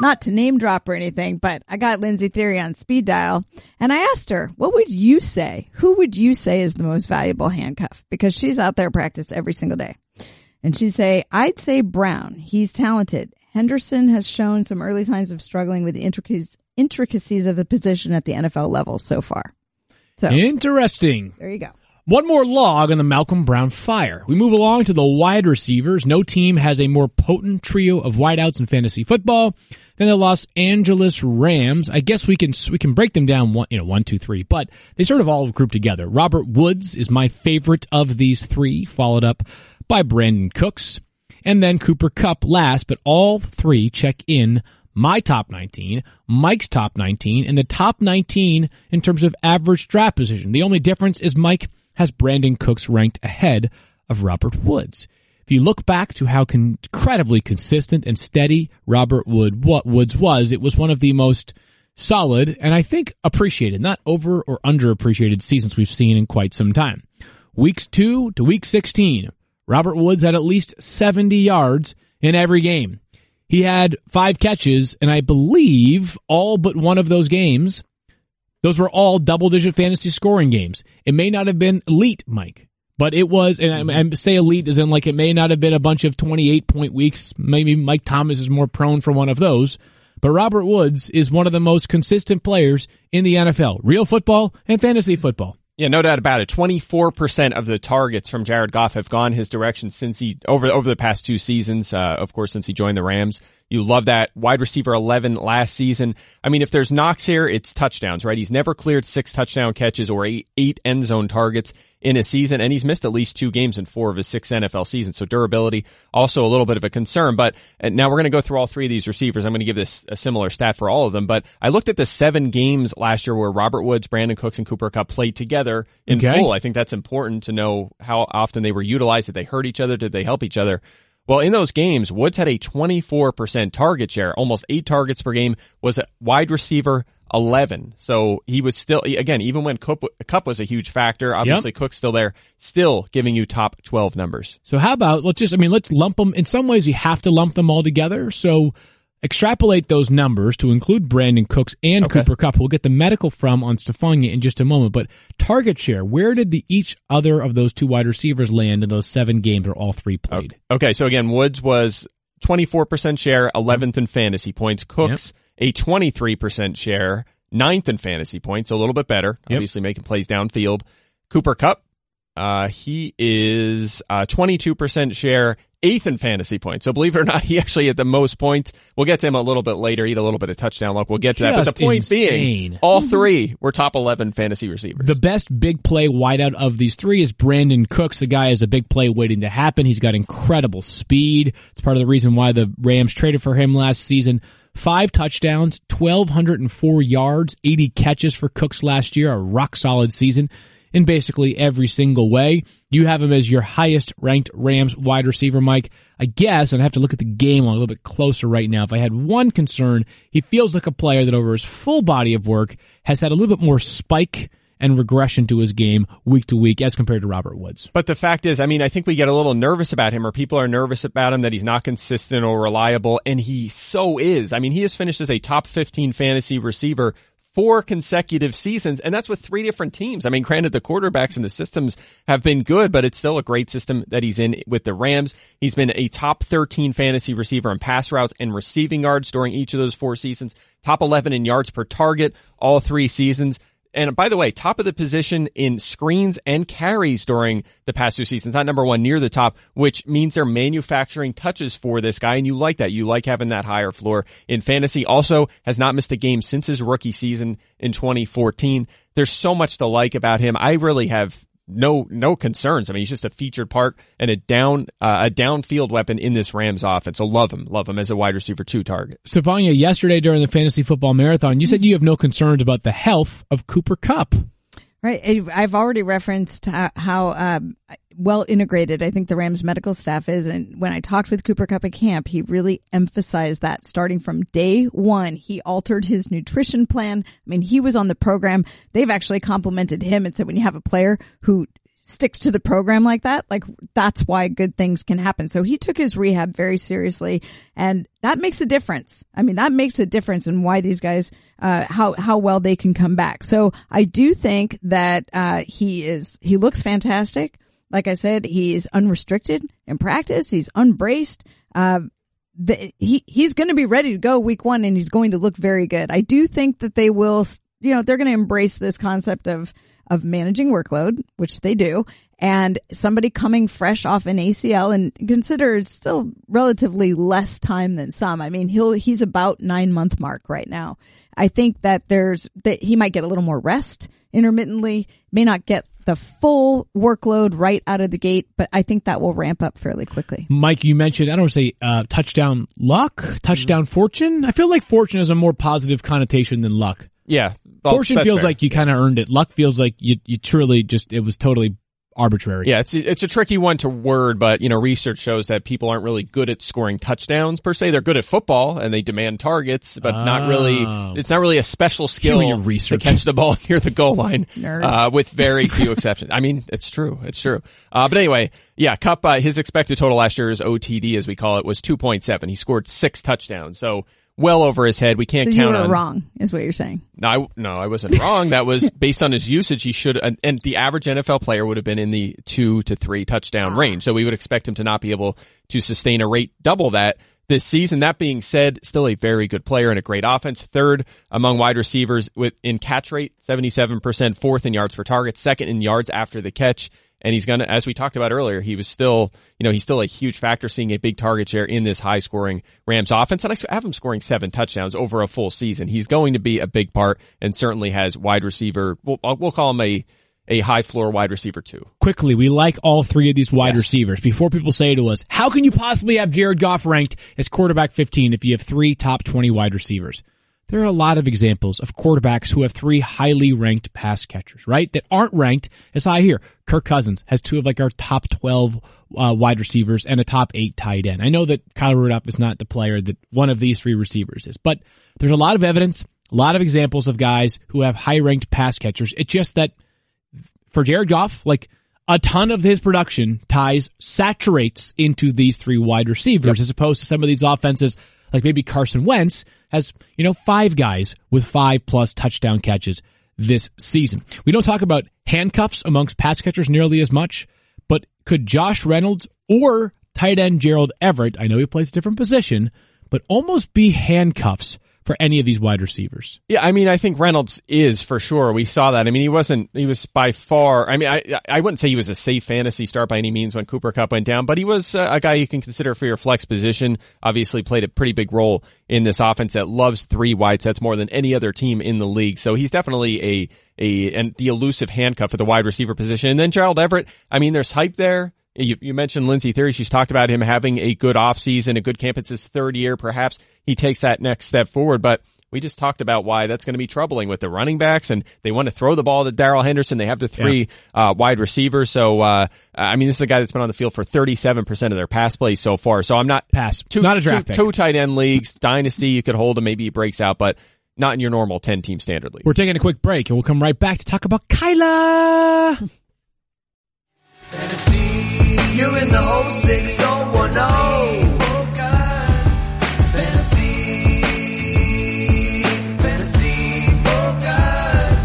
Not to name drop or anything, but I got Lindsey Thiry on speed dial and I asked her, what would you say? Who would you say is the most valuable handcuff? Because she's out there practice every single day. And she'd say, I'd say Brown. He's talented. Henderson has shown some early signs of struggling with the intricacies, intricacies of the position at the NFL level so far. So Interesting. there you go. One more log on the Malcolm Brown fire. We move along to the wide receivers. No team has a more potent trio of wideouts in fantasy football than the Los Angeles Rams. I guess we can we can break them down one, you know, one, two, three, but they sort of all group together. Robert Woods is my favorite of these three, followed up by Brandin Cooks, and then Cooper Kupp last. But all three check in my top 19, Mike's top 19, and the top 19 in terms of average draft position. The only difference is Mike has Brandin Cooks ranked ahead of Robert Woods. If you look back to how incredibly consistent and steady Robert Wood what Woods was, it was one of the most solid and I think appreciated, not over or underappreciated seasons we've seen in quite some time. Weeks 2 to week 16, Robert Woods had at least 70 yards in every game. He had five catches, and I believe all but one of those games, those were all double digit fantasy scoring games. It may not have been elite, Mike, but it was, and I, I say elite as in like it may not have been a bunch of 28 point weeks. Maybe Mike Thomas is more prone for one of those. But Robert Woods is one of the most consistent players in the NFL, real football and fantasy football. Yeah, no doubt about it. 24% of the targets from Jared Goff have gone his direction since he, over, over the past two seasons, uh, of course, since he joined the Rams. You love that. Wide receiver 11 last season. I mean, if there's knocks here, it's touchdowns, right? He's never cleared six touchdown catches or eight, eight end zone targets in a season, and he's missed at least two games in four of his six NFL seasons. So durability, also a little bit of a concern. But and now we're going to go through all three of these receivers. I'm going to give this a similar stat for all of them. But I looked at the seven games last year where Robert Woods, Brandin Cooks, and Cooper Kupp played together in Okay. full. I think that's important to know how often they were utilized. Did they hurt each other? Did they help each other? Well, in those games, Woods had a 24% target share, almost eight targets per game, was a wide receiver 11. So he was still, again, even when Kupp, Kupp was a huge factor, obviously Cook's still there, still giving you top 12 numbers. So how about let's just I mean let's lump them in some ways you have to lump them all together. So extrapolate those numbers to include Brandin Cooks and Okay. Cooper Kupp. We'll get the medical from on Stephania in just a moment. But target share, where did the each other of those two wide receivers land in those seven games where all three played? Okay, so again, Woods was 24% share, 11th in fantasy points. Cooks, a 23% share, 9th in fantasy points, a little bit better, Yep. obviously making plays downfield. Cooper Kupp, uh, he is uh, 22% share, 8th in fantasy points. So believe it or not, he actually had the most points. We'll get to him a little bit later, eat a little bit of touchdown luck. We'll get to that. But the point insane. being, all three were top 11 fantasy receivers. The best big play wideout of these three is Brandin Cooks. The guy has a big play waiting to happen. He's got incredible speed. It's part of the reason why the Rams traded for him last season. Five touchdowns, 1,204 yards, 80 catches for Cooks last year, a rock solid season in basically every single way. You have him as your highest ranked Rams wide receiver, Mike. I guess, and I have to look at the game a little bit closer right now. If I had one concern, he feels like a player that over his full body of work has had a little bit more spike and regression to his game week to week as compared to Robert Woods. But the fact is, I mean, I think we get a little nervous about him, or people are nervous about him that he's not consistent or reliable, and he so is. I mean, he has finished as a top 15 fantasy receiver four consecutive seasons, and that's with three different teams. I mean, granted, the quarterbacks and the systems have been good, but it's still a great system that he's in with the Rams. He's been a top 13 fantasy receiver in pass routes and receiving yards during each of those four seasons, top 11 in yards per target all three seasons. And by the way, top of the position in screens and carries during the past two seasons, not number one, near the top, which means they're manufacturing touches for this guy. And you like that. You like having that higher floor in fantasy. Also has not missed a game since his rookie season in 2014. There's so much to like about him. I really have no, no concerns. I mean, he's just a featured part and a down, uh, a downfield weapon in this Rams offense. So love him, love him as a wide receiver two target. Stephania, yesterday during the fantasy football marathon, you said you have no concerns about the health of Cooper Kupp. Right. I've already referenced how, how um, well integrated I think the Rams medical staff is. And when I talked with Cooper Kupp at camp, he really emphasized that starting from day one, he altered his nutrition plan. I mean, he was on the program. They've actually complimented him and said when you have a player who sticks to the program like that, like that's why good things can happen. So he took his rehab very seriously and that makes a difference. I mean, that makes a difference in why these guys, uh, how, how well they can come back. So I do think that, uh, he is, he looks fantastic. Like I said, he is unrestricted in practice. He's unbraced. Uh, the, he, he's going to be ready to go week one and he's going to look very good. I do think that they will, you know, they're going to embrace this concept of, of managing workload, which they do, and somebody coming fresh off an ACL and considered still relatively less time than some. I mean, he'll, he's about nine month mark right now. I think that there's, that he might get a little more rest intermittently, may not get the full workload right out of the gate, but I think that will ramp up fairly quickly. Mike, you mentioned, I don't want to say, uh, touchdown luck, touchdown fortune. I feel like fortune has a more positive connotation than luck. Yeah. Well, fortune feels fair. like you kind of earned it. Luck feels like you, you truly just, it was totally arbitrary. Yeah, it's it's a tricky one to word, but you know, research shows that people aren't really good at scoring touchdowns per se. They're good at football and they demand targets, but not really. Oh. It's not really a special skill Doing your to research. catch the ball (laughs) near the goal line, uh, with very few exceptions. I mean, it's true. It's true. Uh, but anyway, yeah, Kupp. Uh, his expected total last year's OTD, as we call it, was two point seven. He scored six touchdowns, so well over his head. We can't So you count were on. wrong, is what you're saying. No, I, no, I wasn't wrong. That was (laughs) based on his usage. He should, and, and the average NFL player would have been in the two to three touchdown ah. range. So we would expect him to not be able to sustain a rate double that this season. That being said, still a very good player and a great offense. Third among wide receivers with in catch rate, 77%, fourth in yards per target, second in yards after the catch. And he's going to, as we talked about earlier, he was still, you know, he's still a huge factor seeing a big target share in this high scoring Rams offense. And I have him scoring seven touchdowns over a full season. He's going to be a big part and certainly has wide receiver. We'll, we'll call him a, a high floor wide receiver too. Quickly, we like all three of these wide Yes. receivers. Before people say to us, how can you possibly have Jared Goff ranked as quarterback 15 if you have three top 20 wide receivers? There are a lot of examples of quarterbacks who have three highly ranked pass catchers, right? That aren't ranked as high here. Kirk Cousins has two of like our top 12 uh, wide receivers and a top eight tight end. I know that Kyle Rudolph is not the player that one of these three receivers is, but there's a lot of evidence, a lot of examples of guys who have high ranked pass catchers. It's just that for Jared Goff, like a ton of his production ties saturates into these three wide receivers as opposed to some of these offenses like maybe Carson Wentz has, you know, five guys with five plus touchdown catches this season. We don't talk about handcuffs amongst pass catchers nearly as much, but could Josh Reynolds or tight end Gerald Everett, I know he plays a different position, but almost be handcuffs for any of these wide receivers? Yeah, I mean, I think Reynolds is for sure. We saw that. I mean, he wasn't, he was by far, I mean, I, I wouldn't say he was a safe fantasy start by any means when Cooper Kupp went down, but he was uh, a guy you can consider for your flex position. Obviously played a pretty big role in this offense that loves three wide sets more than any other team in the league. So he's definitely a, a, and the elusive handcuff at the wide receiver position. And then Gerald Everett, I mean, there's hype there. You, you mentioned Lindsey Thiry. She's talked about him having a good offseason, a good camp. It's his third year. Perhaps he takes that next step forward, but we just talked about why that's going to be troubling with the running backs and they want to throw the ball to Darrell Henderson. They have the three, uh, wide receivers. So, uh, I mean, this is a guy that's been on the field for 37% of their pass plays so far. So I'm not Pass. two, Not a draft two, pick. two tight end leagues, dynasty. You could hold him. Maybe he breaks out, but not in your normal 10 team standard league. We're taking a quick break and we'll come right back to talk about Kyler. You're in the whole 6010. Fantasy, fantasy focus.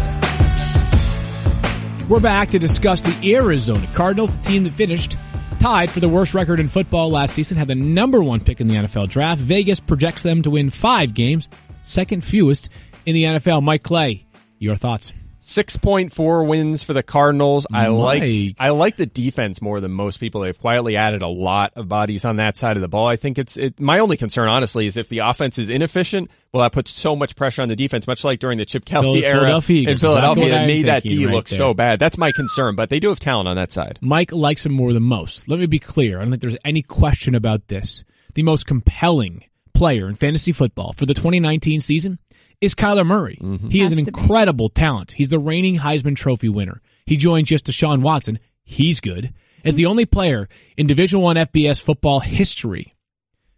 We're back to discuss the Arizona Cardinals, the team that finished tied for the worst record in football last season, had the number one pick in the NFL draft. Vegas projects them to win five games, second fewest in the NFL. Mike Clay, your thoughts? 6.4 wins for the Cardinals. I like I like the defense more than most people. They've quietly added a lot of bodies on that side of the ball. I think it's it, my only concern honestly is if the offense is inefficient, well that puts so much pressure on the defense much like during the Chip Kelly era Philadelphia in Philadelphia it made that D right look there. so bad. That's my concern, but they do have talent on that side. Mike likes him more than most. Let me be clear. I don't think there's any question about this. The most compelling player in fantasy football for the 2019 season is Kyler Murray. Mm-hmm. He is an to be. incredible talent. He's the reigning Heisman Trophy winner. He joins just Deshaun Watson. He's good. As the only player in Division One FBS football history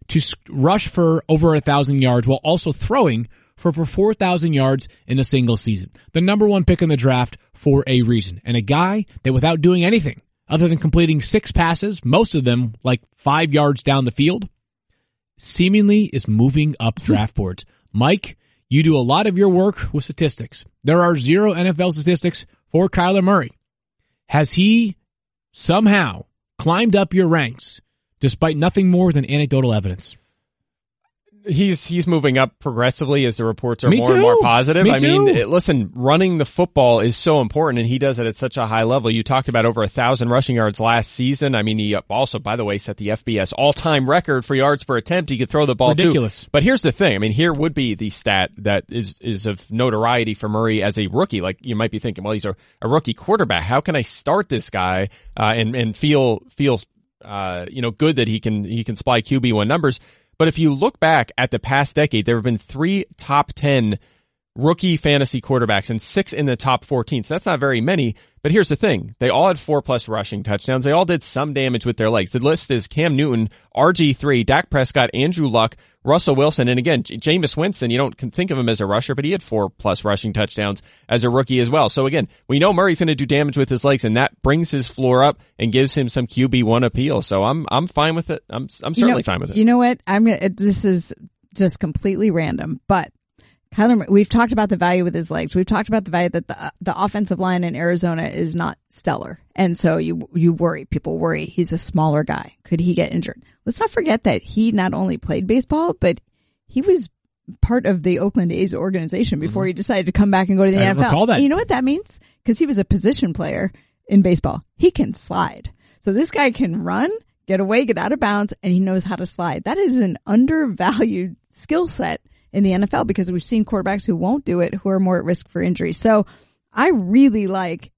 to rush for over a thousand yards while also throwing for over 4,000 yards in a single season. The number one pick in the draft for a reason. And a guy that without doing anything other than completing six passes, most of them like five yards down the field, seemingly is moving up (laughs) draft boards. Mike, you do a lot of your work with statistics. There are zero NFL statistics for Kyler Murray. Has he somehow climbed up your ranks despite nothing more than anecdotal evidence? He's he's moving up progressively as the reports are Me more and more positive. Me I mean, it- listen, running the football is so important, and he does it at such a high level. You talked about over a thousand rushing yards last season. I mean, he also, by the way, set the FBS all-time record for yards per attempt. He could throw the ball too. But here's the thing. I mean, here would be the stat that is is of notoriety for Murray as a rookie. Like you might be thinking, well, he's a, a rookie quarterback. How can I start this guy uh, and and feel feel uh, you know good that he can he can supply QB one numbers? But if you look back at the past decade, there have been three top ten rookie fantasy quarterbacks and six in the top 14. So that's not very many. But here's the thing. They all had four plus rushing touchdowns. They all did some damage with their legs. The list is Cam Newton, RG3, Dak Prescott, Andrew Luck, Russell Wilson, and again, J- Jameis Winston, you don't think of him as a rusher, but he had four plus rushing touchdowns as a rookie as well. So again, we know Murray's going to do damage with his legs and that brings his floor up and gives him some QB1 appeal. So I'm, I'm fine with it. I'm, I'm certainly you know, fine with it. You know what? I'm gonna, it- this is just completely random, but Kyler, we've talked about the value with his legs. We've talked about the value that the the offensive line in Arizona is not stellar, and so you you worry. People worry he's a smaller guy. Could he get injured? Let's not forget that he not only played baseball, but he was part of the Oakland A's organization before mm-hmm. he decided to come back and go to the I NFL. You know what that means? Because he was a position player in baseball. He can slide. So this guy can run, get away, get out of bounds, and he knows how to slide. That is an undervalued skill set in the NFL because we've seen quarterbacks who won't do it who are more at risk for injury. So I really like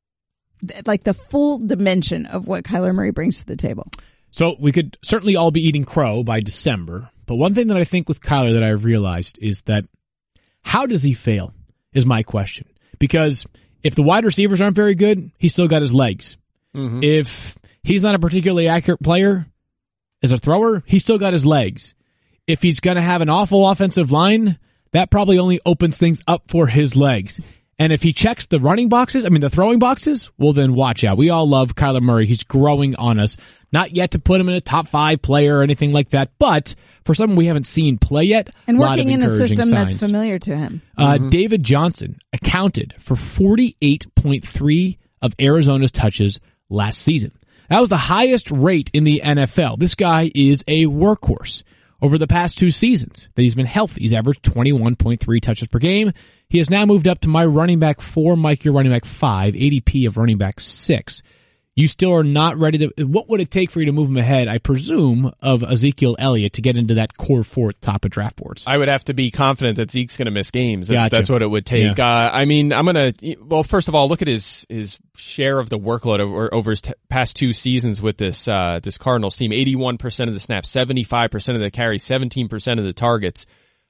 like the full dimension of what Kyler Murray brings to the table. So we could certainly all be eating crow by December. But one thing that I think with Kyler that I've realized is that how does he fail is my question. Because if the wide receivers aren't very good, he's still got his legs. Mm-hmm. If he's not a particularly accurate player as a thrower, he's still got his legs. If he's going to have an awful offensive line, that probably only opens things up for his legs. And if he checks the running boxes, I mean the throwing boxes, well then watch out. We all love Kyler Murray. He's growing on us. Not yet to put him in a top five player or anything like that, but for someone we haven't seen play yet, And lot of working in a encouraging system that's familiar to him. Uh, David Johnson accounted for 48.3 of Arizona's touches last season. That was the highest rate in the NFL. This guy is a workhorse. Over the past two seasons that he's been healthy, he's averaged 21.3 touches per game. He has now moved up to my running back four, Mike, your running back five, ADP of running back six. You still are not ready to, what would it take for you to move him ahead, I presume, of Ezekiel Elliott to get into that core fourth top of draft boards? I would have to be confident that Zeke's going to miss games. That's, Gotcha. that's what it would take. Yeah. Uh, I mean, I'm going to, well, first of all, look at his, his share of the workload over, over his t- past two seasons with this, uh, this Cardinals team. 81% of the snaps, 75% of the carries, 17% of the targets.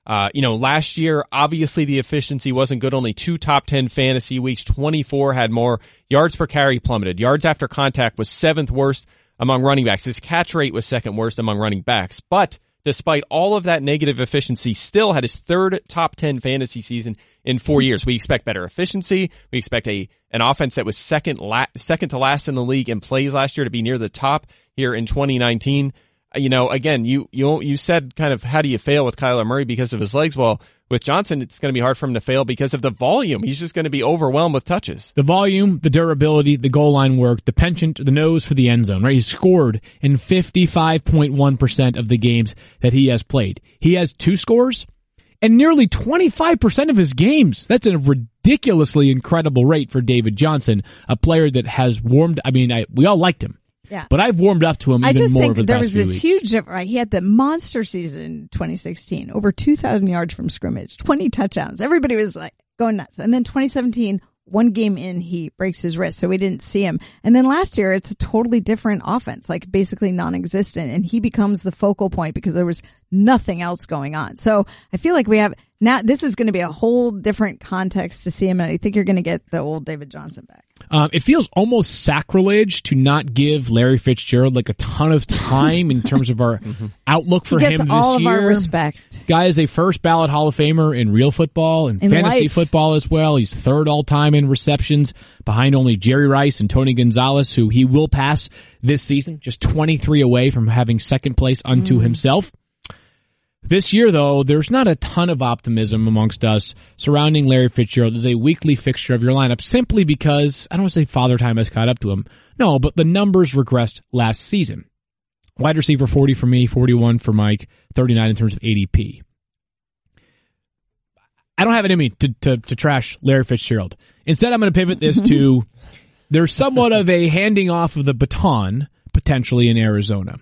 Uh, you know, last year, obviously the efficiency wasn't good. Only two top 10 fantasy weeks. 24 had more. Yards per carry plummeted. Yards after contact was seventh worst among running backs. His catch rate was second worst among running backs. But despite all of that negative efficiency, still had his third top 10 fantasy season in four years. We expect better efficiency. We expect a, an offense that was second, la- second to last in the league in plays last year to be near the top here in 2019 Uh, you know, again, you you you said kind of how do you fail with Kyler Murray because of his legs? Well, with Johnson, it's going to be hard for him to fail because of the volume. He's just going to be overwhelmed with touches. The volume, the durability, the goal line work, the penchant, the nose for the end zone, right? He's scored in 55.1% of the games that he has played. He has two scores and nearly 25% of his games. That's a ridiculously incredible rate for David Johnson, a player that has warmed, I mean, I, we all liked him. Yeah. But I've warmed up to him I even more over the there past was few this weeks. huge difference. Right? He had the monster season in 2016, over 2,000 yards from scrimmage, 20 touchdowns. Everybody was like going nuts. And then 2017, one game in, he breaks his wrist, so we didn't see him. And then last year, it's a totally different offense, like basically non-existent, and he becomes the focal point because there was nothing else going on. So I feel like we have now this is going to be a whole different context to see him, and I think you're going to get the old David Johnson back. Um, it feels almost sacrilege to not give Larry Fitzgerald like a ton of time in terms of our (laughs) outlook for he gets him all this of year. our respect. Guy is a first ballot Hall of Famer in real football and In fantasy life. football as well. He's third all time in receptions behind only Jerry Rice and Tony Gonzalez, who he will pass this season, just 23 away from having second place unto himself. This year, though, there's not a ton of optimism amongst us surrounding Larry Fitzgerald as a weekly fixture of your lineup simply because, I don't want to say father time has caught up to him. No, but the numbers regressed last season. Wide receiver 40 for me, 41 for Mike, 39 in terms of ADP. I don't have it in me to, to, to trash Larry Fitzgerald. Instead, I'm going to pivot this to (laughs) there's somewhat of a handing off of the baton potentially in Arizona.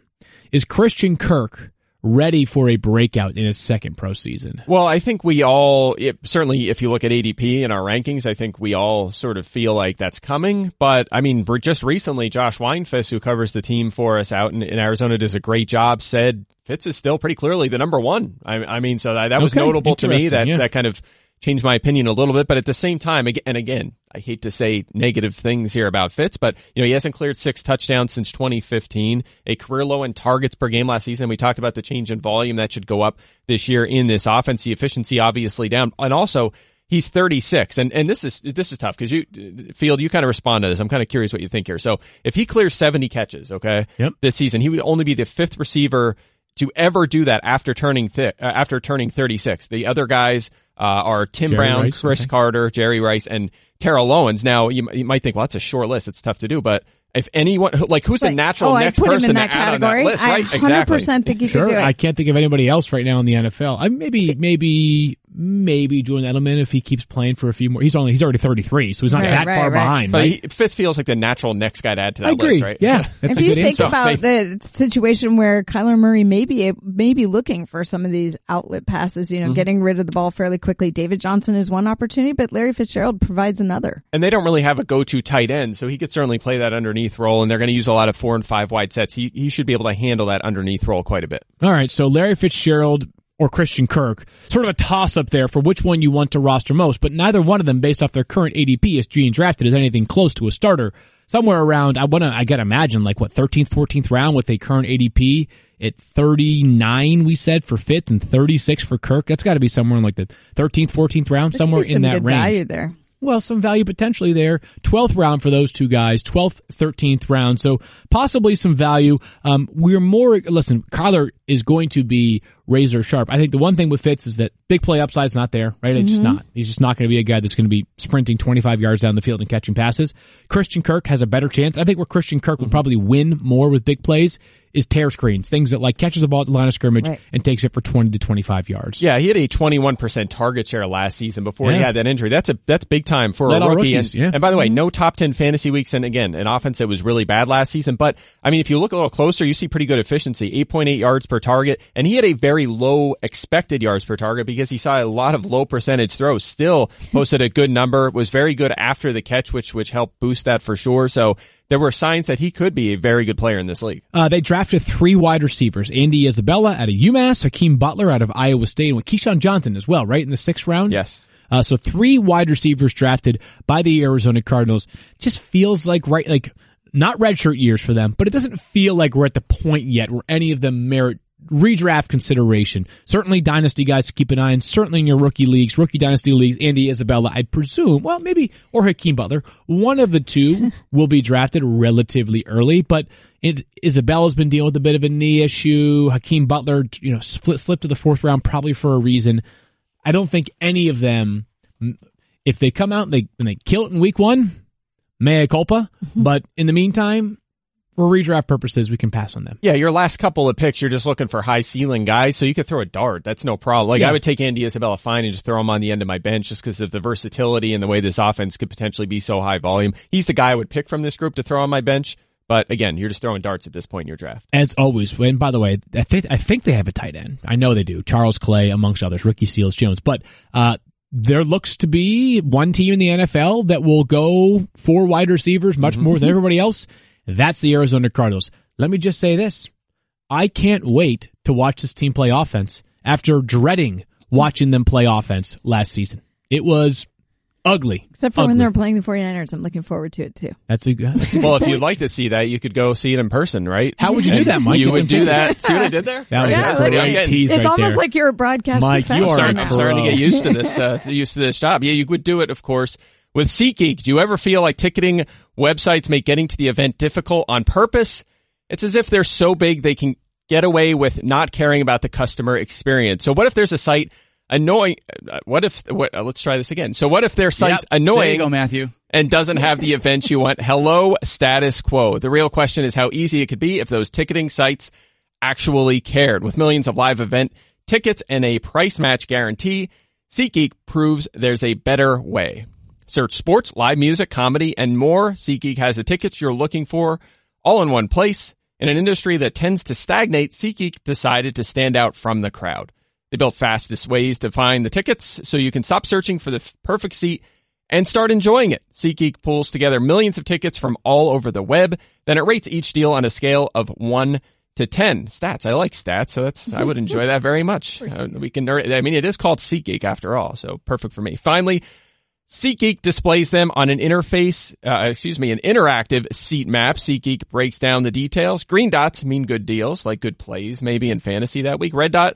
Is Christian Kirk ready for a breakout in his second pro season? Well, I think we all, it, certainly if you look at ADP in our rankings, I think we all sort of feel like that's coming. But I mean, just recently, Josh Weinfuss, who covers the team for us out in, in Arizona, does a great job, said Fitz is still pretty clearly the number one. I, I mean, so that, that was Okay, notable to me. That, yeah. that kind of changed my opinion a little bit. But at the same time, and again, I hate to say negative things here about Fitz, but you know, he hasn't cleared six touchdowns since 2015, a career low in targets per game last season. We talked about the change in volume that should go up this year in this offense. The efficiency obviously down. And also, he's 36 and and this is this is tough because you field you kind of respond to this i'm kind of curious what you think here so if he clears 70 catches okay Yep. this season he would only be the fifth receiver to ever do that after turning thi- uh, after turning 36 the other guys uh, are tim Jerry brown Rice, chris okay. carter jerry rice and terrell owens now you, you might think well that's a short list it's tough to do but if anyone like who's the natural oh, next I put him person in that to add on category. that list I right 100% exactly think you Sure, could do it. I can't think of anybody else right now in the NFL. I maybe maybe maybe Julian Edelman if he keeps playing for a few more. He's only he's already 33, so he's not Right, that right, far right. behind. but right? he, fitz feels like the natural next guy to add to that I agree. list right Yeah, (laughs) that's if a you good think answer. about the situation where Kyler Murray may be, may be looking for some of these outlet passes, Mm-hmm. you know, getting rid of the ball fairly quickly. David Johnson is one opportunity, but Larry Fitzgerald provides another. and they don't really have a go-to tight end, so he could certainly play that underneath role. And they're going to use a lot of four and five wide sets. He he should be able to handle that underneath role quite a bit. All right, so Larry Fitzgerald or Christian Kirk, sort of a toss up there for which one you want to roster most, but neither one of them, based off their current ADP is being drafted, as anything close to a starter. Somewhere around, I want to, I gotta imagine, like what, 13th, 14th round with a current ADP at 39, we said, for fifth and 36 for Kirk. That's gotta be somewhere in like the 13th, 14th round, somewhere in that range. there. Well, some value potentially there. 12th round for those two guys, 12th, 13th round. So possibly some value. Um, we're more, listen, Kyler is going to be razor sharp. I think the one thing with Fitz is that big play upside's not there, right? It's just not. He's just not going to be a guy that's going to be sprinting 25 yards down the field and catching passes. Christian Kirk has a better chance. I think where Christian Kirk will probably win more with big plays is tear screens, things that like catches the ball at the line of scrimmage Right. and takes it for 20 to 25 yards. Yeah, he had a 21% target share last season before he had that injury. That's a that's big time for Led a rookie. rookies, and, yeah. and by the way, mm-hmm. no top 10 fantasy weeks. And again, an offense that was really bad last season. But I mean, if you look a little closer, you see pretty good efficiency, 8.8 yards per target, and he had a very low expected yards per target because he saw a lot of low percentage throws. Still (laughs) posted a good number. Was very good after the catch, which which helped boost that for sure. So there were signs that he could be a very good player in this league. Uh, they drafted three wide receivers: Andy Isabella out of UMass, Hakeem Butler out of Iowa State, and with KeeSean Johnson as well, right in the sixth round. Yes. Uh, so three wide receivers drafted by the Arizona Cardinals. Just feels like right, like not redshirt years for them, but it doesn't feel like we're at the point yet where any of them merit redraft consideration. Certainly dynasty guys to keep an eye on. Certainly in your rookie leagues, rookie dynasty leagues, Andy Isabella, I presume, well, maybe, or Hakeem Butler. One of the two (laughs) will be drafted relatively early, but it, Isabella's been dealing with a bit of a knee issue. Hakeem Butler, you know, split, slipped to the fourth round probably for a reason. I don't think any of them, if they come out and they, and they kill it in week one, mea culpa. Mm-hmm. But in the meantime, for redraft purposes, we can pass on them. Yeah, your last couple of picks, you're just looking for high ceiling guys, so you could throw a dart. That's no problem. Like Yeah. I would take Andy Isabella fine and just throw him on the end of my bench just because of the versatility and the way this offense could potentially be so high volume. He's the guy I would pick from this group to throw on my bench. But again, you're just throwing darts at this point in your draft. As always, and by the way, I think I think they have a tight end. I know they do. Charles Clay, amongst others, Ricky Seals-Jones. But uh, there looks to be one team in the NFL that will go four wide receivers, much more than everybody else. That's the Arizona Cardinals. Let me just say this: I can't wait to watch this team play offense after dreading watching them play offense last season. It was ugly. Except for when they're playing the 49ers. I'm looking forward to it too. That's a that's a (laughs) Well, if you'd like to see that, you could go see it in person, right? How would you do that, Mike? You would do that. See what I did there? That was Yeah, that's look a at right it. tease It's right almost there. like you're a broadcast Mike, you professional are starting, a I'm starting to get used to this, uh, (laughs) used to this job. Yeah, you would do it, of course, with SeatGeek. Do you ever feel like ticketing websites make getting to the event difficult on purpose? It's as if they're so big they can get away with not caring about the customer experience. So what if there's a site annoying? uh, What if? What, uh, let's try this again. So what if their site's Yep. There you annoying? go, Matthew. and doesn't have the events you want. Hello, status quo. The real question is how easy it could be if those ticketing sites actually cared. With millions of live event tickets and a price match guarantee, SeatGeek proves there's a better way. Search sports, live music, comedy, and more. SeatGeek has the tickets you're looking for all in one place. In an industry that tends to stagnate, SeatGeek decided to stand out from the crowd. They built fastest ways to find the tickets so you can stop searching for the f- perfect seat and start enjoying it. SeatGeek pulls together millions of tickets from all over the web. Then it rates each deal on a scale of 1 to 10. Stats. I like stats, so that's, I would enjoy that very much. (laughs) Uh, we can, I mean, it is called SeatGeek after all, so perfect for me. Finally, SeatGeek displays them on an interface, uh, excuse me, an interactive seat map. SeatGeek breaks down the details. Green dots mean good deals, like good plays, maybe in fantasy that week. Red dot,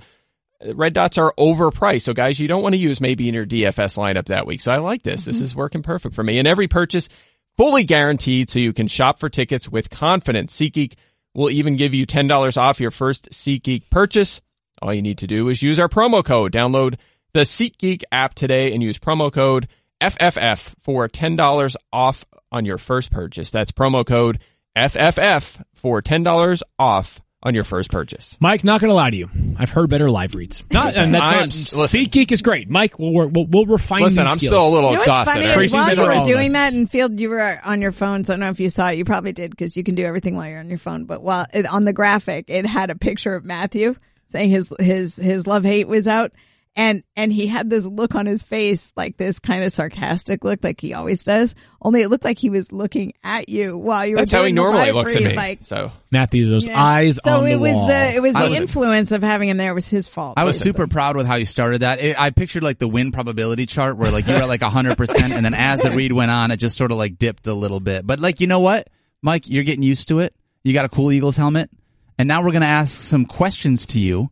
red dots are overpriced. So guys, you don't want to use maybe in your DFS lineup that week. So I like this. This is working perfect for me. And every purchase fully guaranteed so you can shop for tickets with confidence. SeatGeek will even give you $10 off your first SeatGeek purchase. All you need to do is use our promo code. Download the SeatGeek app today and use promo code FFF for $10 off on your first purchase. That's promo code FFF for $10 off on your first purchase. Mike, not gonna lie to you, I've heard better live reads. (laughs) Not, and that's I'm, s- listen. SeatGeek is great. Mike, we'll we'll, we'll refine. Listen, these I'm skills. still a little You know exhausted. funny I is Tracy's while you were doing that in field, you were on your phone. So I don't know if you saw it. You probably did because you can do everything while you're on your phone. But while it, on the graphic, it had a picture of Matthew saying his his his love hate was out, and and he had this look on his face, like this kind of sarcastic look, like he always does. Only it looked like he was looking at you while you were. That's how he doing the normally live looks at me. Like, so Matthew. Those yeah. eyes so on the it was wall. the it was the Listen. influence of having him there was his fault. I was basically. super proud with how you started that. It, I pictured like the win probability chart where like you were at like 100% and then as the read went on, it just sort of like dipped a little bit. But like, you know what? Mike, you're getting used to it. You got a cool Eagles helmet. And now we're going to ask some questions to you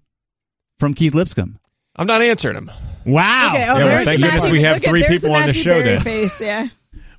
from Keith Lipscomb. I'm not answering them. Wow. Okay, oh, Yeah, well, there's thank the goodness Matthew- we have look at- three there's people on the Matthew show Berry then. Face, yeah.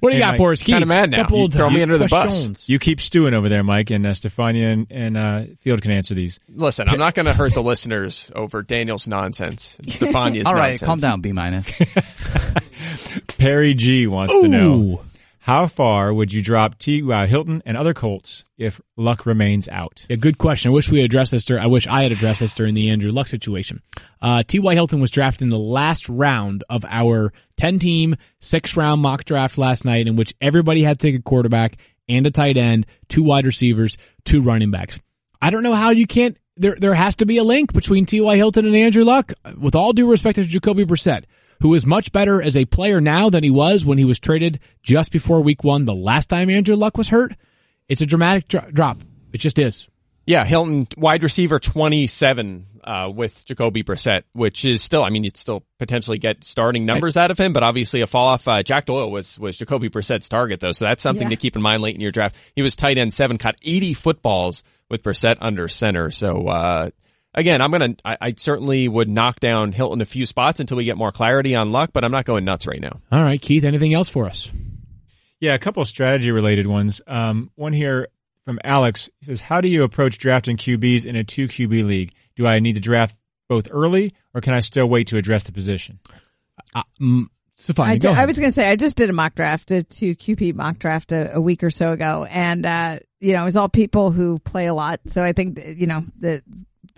What do you Hey, got Mike, for us, Keith? kinda mad now. Couple You throw me under the bus. questions. You keep stewing over there, Mike, and uh, Stephania and, and uh, Field can answer these. Listen, I'm not going to hurt the listeners over Daniel's nonsense. and Stephania's (laughs) All right, nonsense. calm down, B minus. (laughs) Perry G wants to know Ooh. How far would you drop T. Uh, Hilton and other Colts if Luck remains out? A good question. I wish we addressed this. Dur- I wish I had addressed this during the Andrew Luck situation. Uh, T.Y. Hilton was drafted in the last round of our 10 team, six round mock draft last night in which everybody had to take a quarterback and a tight end, two wide receivers, two running backs. I don't know how you can't, there, there has to be a link between T.Y. Hilton and Andrew Luck. With all due respect to Jacoby Brissett, who is much better as a player now than he was when he was traded just before week one the last time Andrew Luck was hurt. It's a dramatic dro- drop. It just is. Yeah, Hilton, wide receiver 27 uh, with Jacoby Brissett, which is still, I mean, you'd still potentially get starting numbers out of him, but obviously a fall off. Uh, Jack Doyle was, was Jacoby Brissett's target, though, so that's something Yeah. to keep in mind late in your draft. He was tight end seven, caught 80 footballs with Brissett under center. So, uh, again, I'm going to, I certainly would knock down Hilton a few spots until we get more clarity on luck, but I'm not going nuts right now. All right, Keith, anything else for us? Yeah, a couple strategy related ones. Um, one here from Alex he says, "How do you approach drafting QBs in a two QB league? Do I need to draft both early, or can I still wait to address the position?" Uh, mm, Stephania, I, go ju- I was going to say I just did a mock draft, a two QP mock draft a, a week or so ago, and uh, you know it was all people who play a lot, so I think that, you know the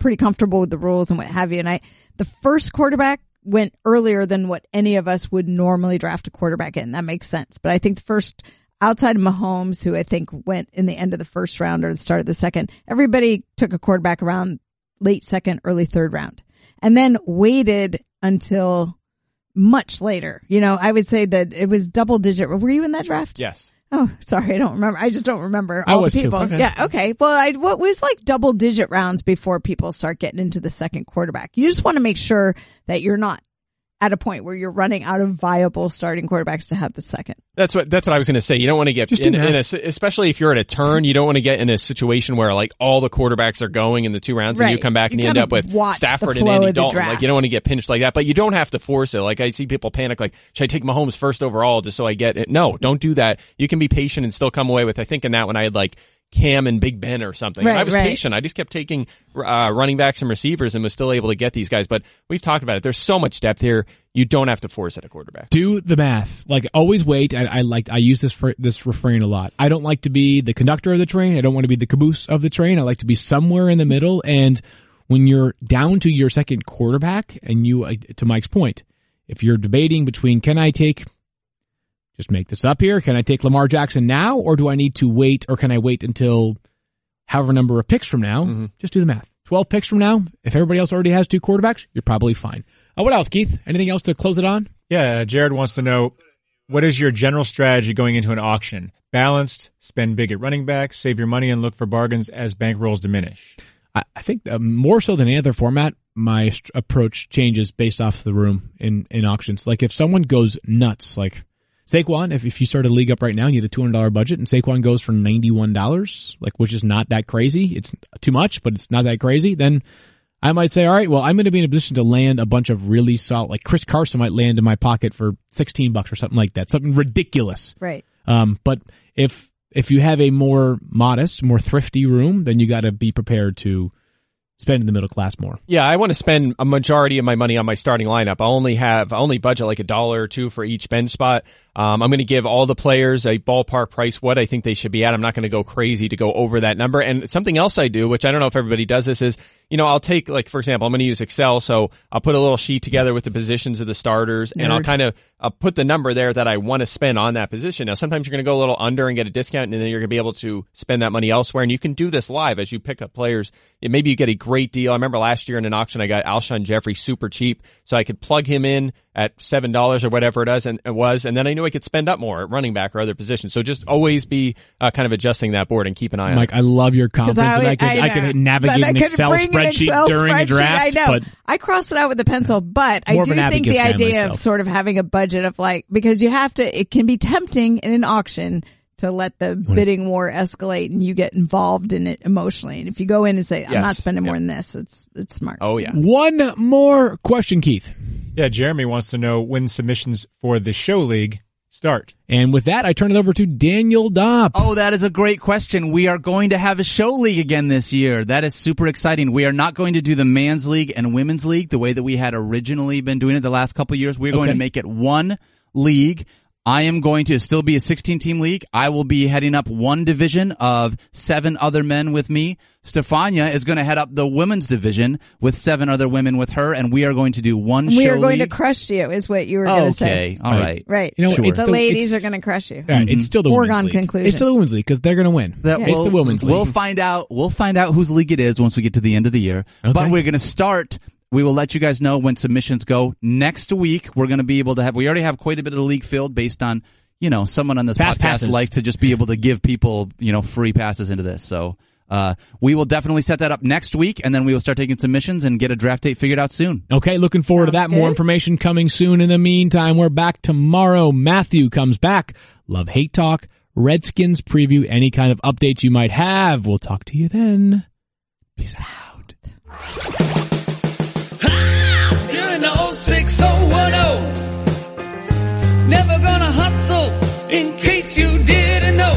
pretty comfortable with the rules and what have you. And I the first quarterback went earlier than what any of us would normally draft a quarterback in. That makes sense, but I think the first outside of Mahomes, who I think went in the end of the first round or the start of the second, everybody took a quarterback around late second, early third round, and then waited until much later. You know, I would say that it was double digit. Were you in that draft? Yes. Oh, (laughs) sorry, I don't remember. I just don't remember I all was the people. Okay. Yeah, okay. Well, I what was like double digit rounds before people start getting into the second quarterback. You just want to make sure that you're not at a point where you're running out of viable starting quarterbacks to have the second. That's what that's what I was going to say. You don't want to get Just in, in a, especially if you're at a turn. You don't want to get in a situation where like all the quarterbacks are going in the two rounds, and you come back and You you end up with Stafford and flow Andy Dalton. draft. Like you don't want to get pinched like that, but you don't have to force it. Like I see people panic, like should I take Mahomes first overall just so I get it? No, don't do that. You can be patient and still come away with. I think in that one I had like. Cam and Big Ben or something. And Right, I was right. patient. I just kept taking uh, running backs and receivers and was still able to get these guys. But we've talked about it. There's so much depth here. You don't have to force at a quarterback. do the math. Like always wait. I, I like I use this for this refrain a lot. I don't like to be the conductor of the train. I don't want to be the caboose of the train. I like to be somewhere in the middle. And when you're down to your second quarterback, and you, uh, to Mike's point, if you're debating between can I take, just make this up here, can I take Lamar Jackson now, or do I need to wait, or can I wait until however number of picks from now? Just do the math. Twelve picks from now. If everybody else already has two quarterbacks, you're probably fine. Uh, what else, Keith? Anything else to close it on? Yeah, Jared wants to know what is your general strategy going into an auction? Balanced, spend big at running back, save your money, and look for bargains as bankrolls diminish. I, I think uh, more so than any other format, my st- approach changes based off the room in, in auctions. Like if someone goes nuts, like Saquon, if, if you start a league up right now and you had a $200 budget and Saquon goes for $91, like, which is not that crazy. It's too much, but it's not that crazy. Then I might say, all right, well, I'm going to be in a position to land a bunch of really solid, like Chris Carson might land in my pocket for 16 bucks or something like that. Something ridiculous. Right. Um, but if if you have a more modest, more thrifty room, then you got to be prepared to spend in the middle class more. Yeah, I want to spend a majority of my money on my starting lineup. I only have I only budget like a dollar or two for each bench spot. Um, I'm going to give all the players a ballpark price what I think they should be at. I'm not going to go crazy to go over that number. And something else I do, which I don't know if everybody does this, is you know I'll take like for example I'm going to use Excel, so I'll put a little sheet together with the positions of the starters, and I'll kind of I'll put the number there that I want to spend on that position. Now sometimes you're going to go a little under and get a discount, and then you're going to be able to spend that money elsewhere. And you can do this live as you pick up players. It, maybe you get a great deal. I remember last year in an auction I got Alshon Jeffery super cheap, so I could plug him in at seven dollars or whatever it is, and it was, and then I knew I could spend up more at running back or other positions. So just always be uh, kind of adjusting that board and keep an eye on Mike, it. I love your confidence, and I could I, know. could navigate But I an Excel spreadsheet Excel during a draft. I know. But I crossed it out with a pencil, but I do think the idea myself. of sort of having a budget of like because you have to. It can be tempting in an auction to let the bidding war escalate and you get involved in it emotionally. And if you go in and say, "I'm Yes. not spending more Yeah. than this," it's it's smart. oh yeah. one more question, Keith. Yeah, Jeremy wants to know when submissions for the show league start. And with that, I turn it over to Daniel Dopp. Oh, that is a great question. We are going to have a show league again this year. That is super exciting. We are not going to do the man's league and women's league the way that we had originally been doing it the last couple of years. We're going Okay. to make it one league. I am going to still be a 16 team league. I will be heading up one division of seven other men with me. Stephania is going to head up the women's division with seven other women with her, and we are going to do one we show are going league. to crush you, is what you were going to say. okay, all right. Right. You know, Sure. it's the still- ladies it's- are going to crush you. All right, it's mm-hmm. still the Foregone women's league. conclusion. It's still the women's league because they're going to win. That it's we'll- the women's league. We'll find out. We'll find out whose league it is once we get to the end of the year. Okay. But we're going to start. We will let you guys know when submissions go next week. We're going to be able to have. We already have quite a bit of the league filled based on you know someone on this Fast podcast passes. likes to just be able to give people you know free passes into this. So. Uh, we will definitely set that up next week, and then we will start taking submissions and get a draft date figured out soon. Okay, looking forward to that. Sounds More information coming soon. In the meantime, we're back tomorrow. Matthew comes back. Love Hate Talk, Redskins preview, any kind of updates you might have. We'll talk to you then. Peace out. You're in the 06010. Never gonna hustle in case you didn't know.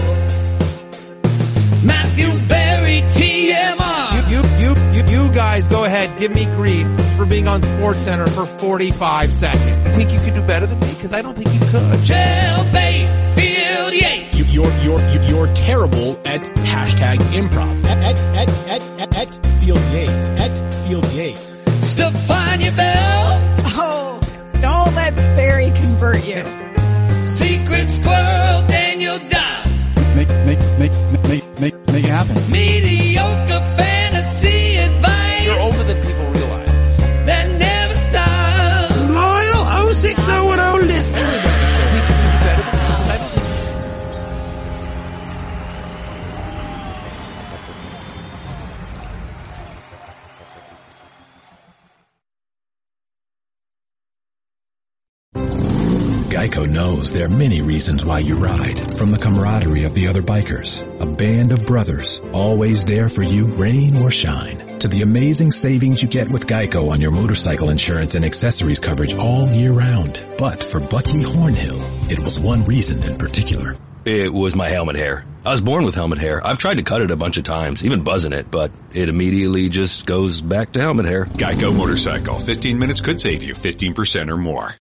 Matthew Berry, TMR. You, you, you, you guys go ahead, give me grief for being on Sports Center for 45 seconds. I think you could do better than me because I don't think you could. Jailbait, Field Yates. You, you're, you're, you're, you're terrible at hashtag improv. At, at, at, at, at, at Field Yates. At Field Yates. Stephania Bell. Don't Berry convert you. Secret Squirrel, Daniel Dopp. Make make make make make make it happen. Mediocre fantasy Geico knows there are many reasons why you ride. From the camaraderie of the other bikers, a band of brothers, always there for you, rain or shine, to the amazing savings you get with Geico on your motorcycle insurance and accessories coverage all year round. But for Bucky Hornhill, it was one reason in particular. It was my helmet hair. I was born with helmet hair. I've tried to cut it a bunch of times, even buzzing it, but it immediately just goes back to helmet hair. Geico Motorcycle. 15 minutes could save you 15% or more.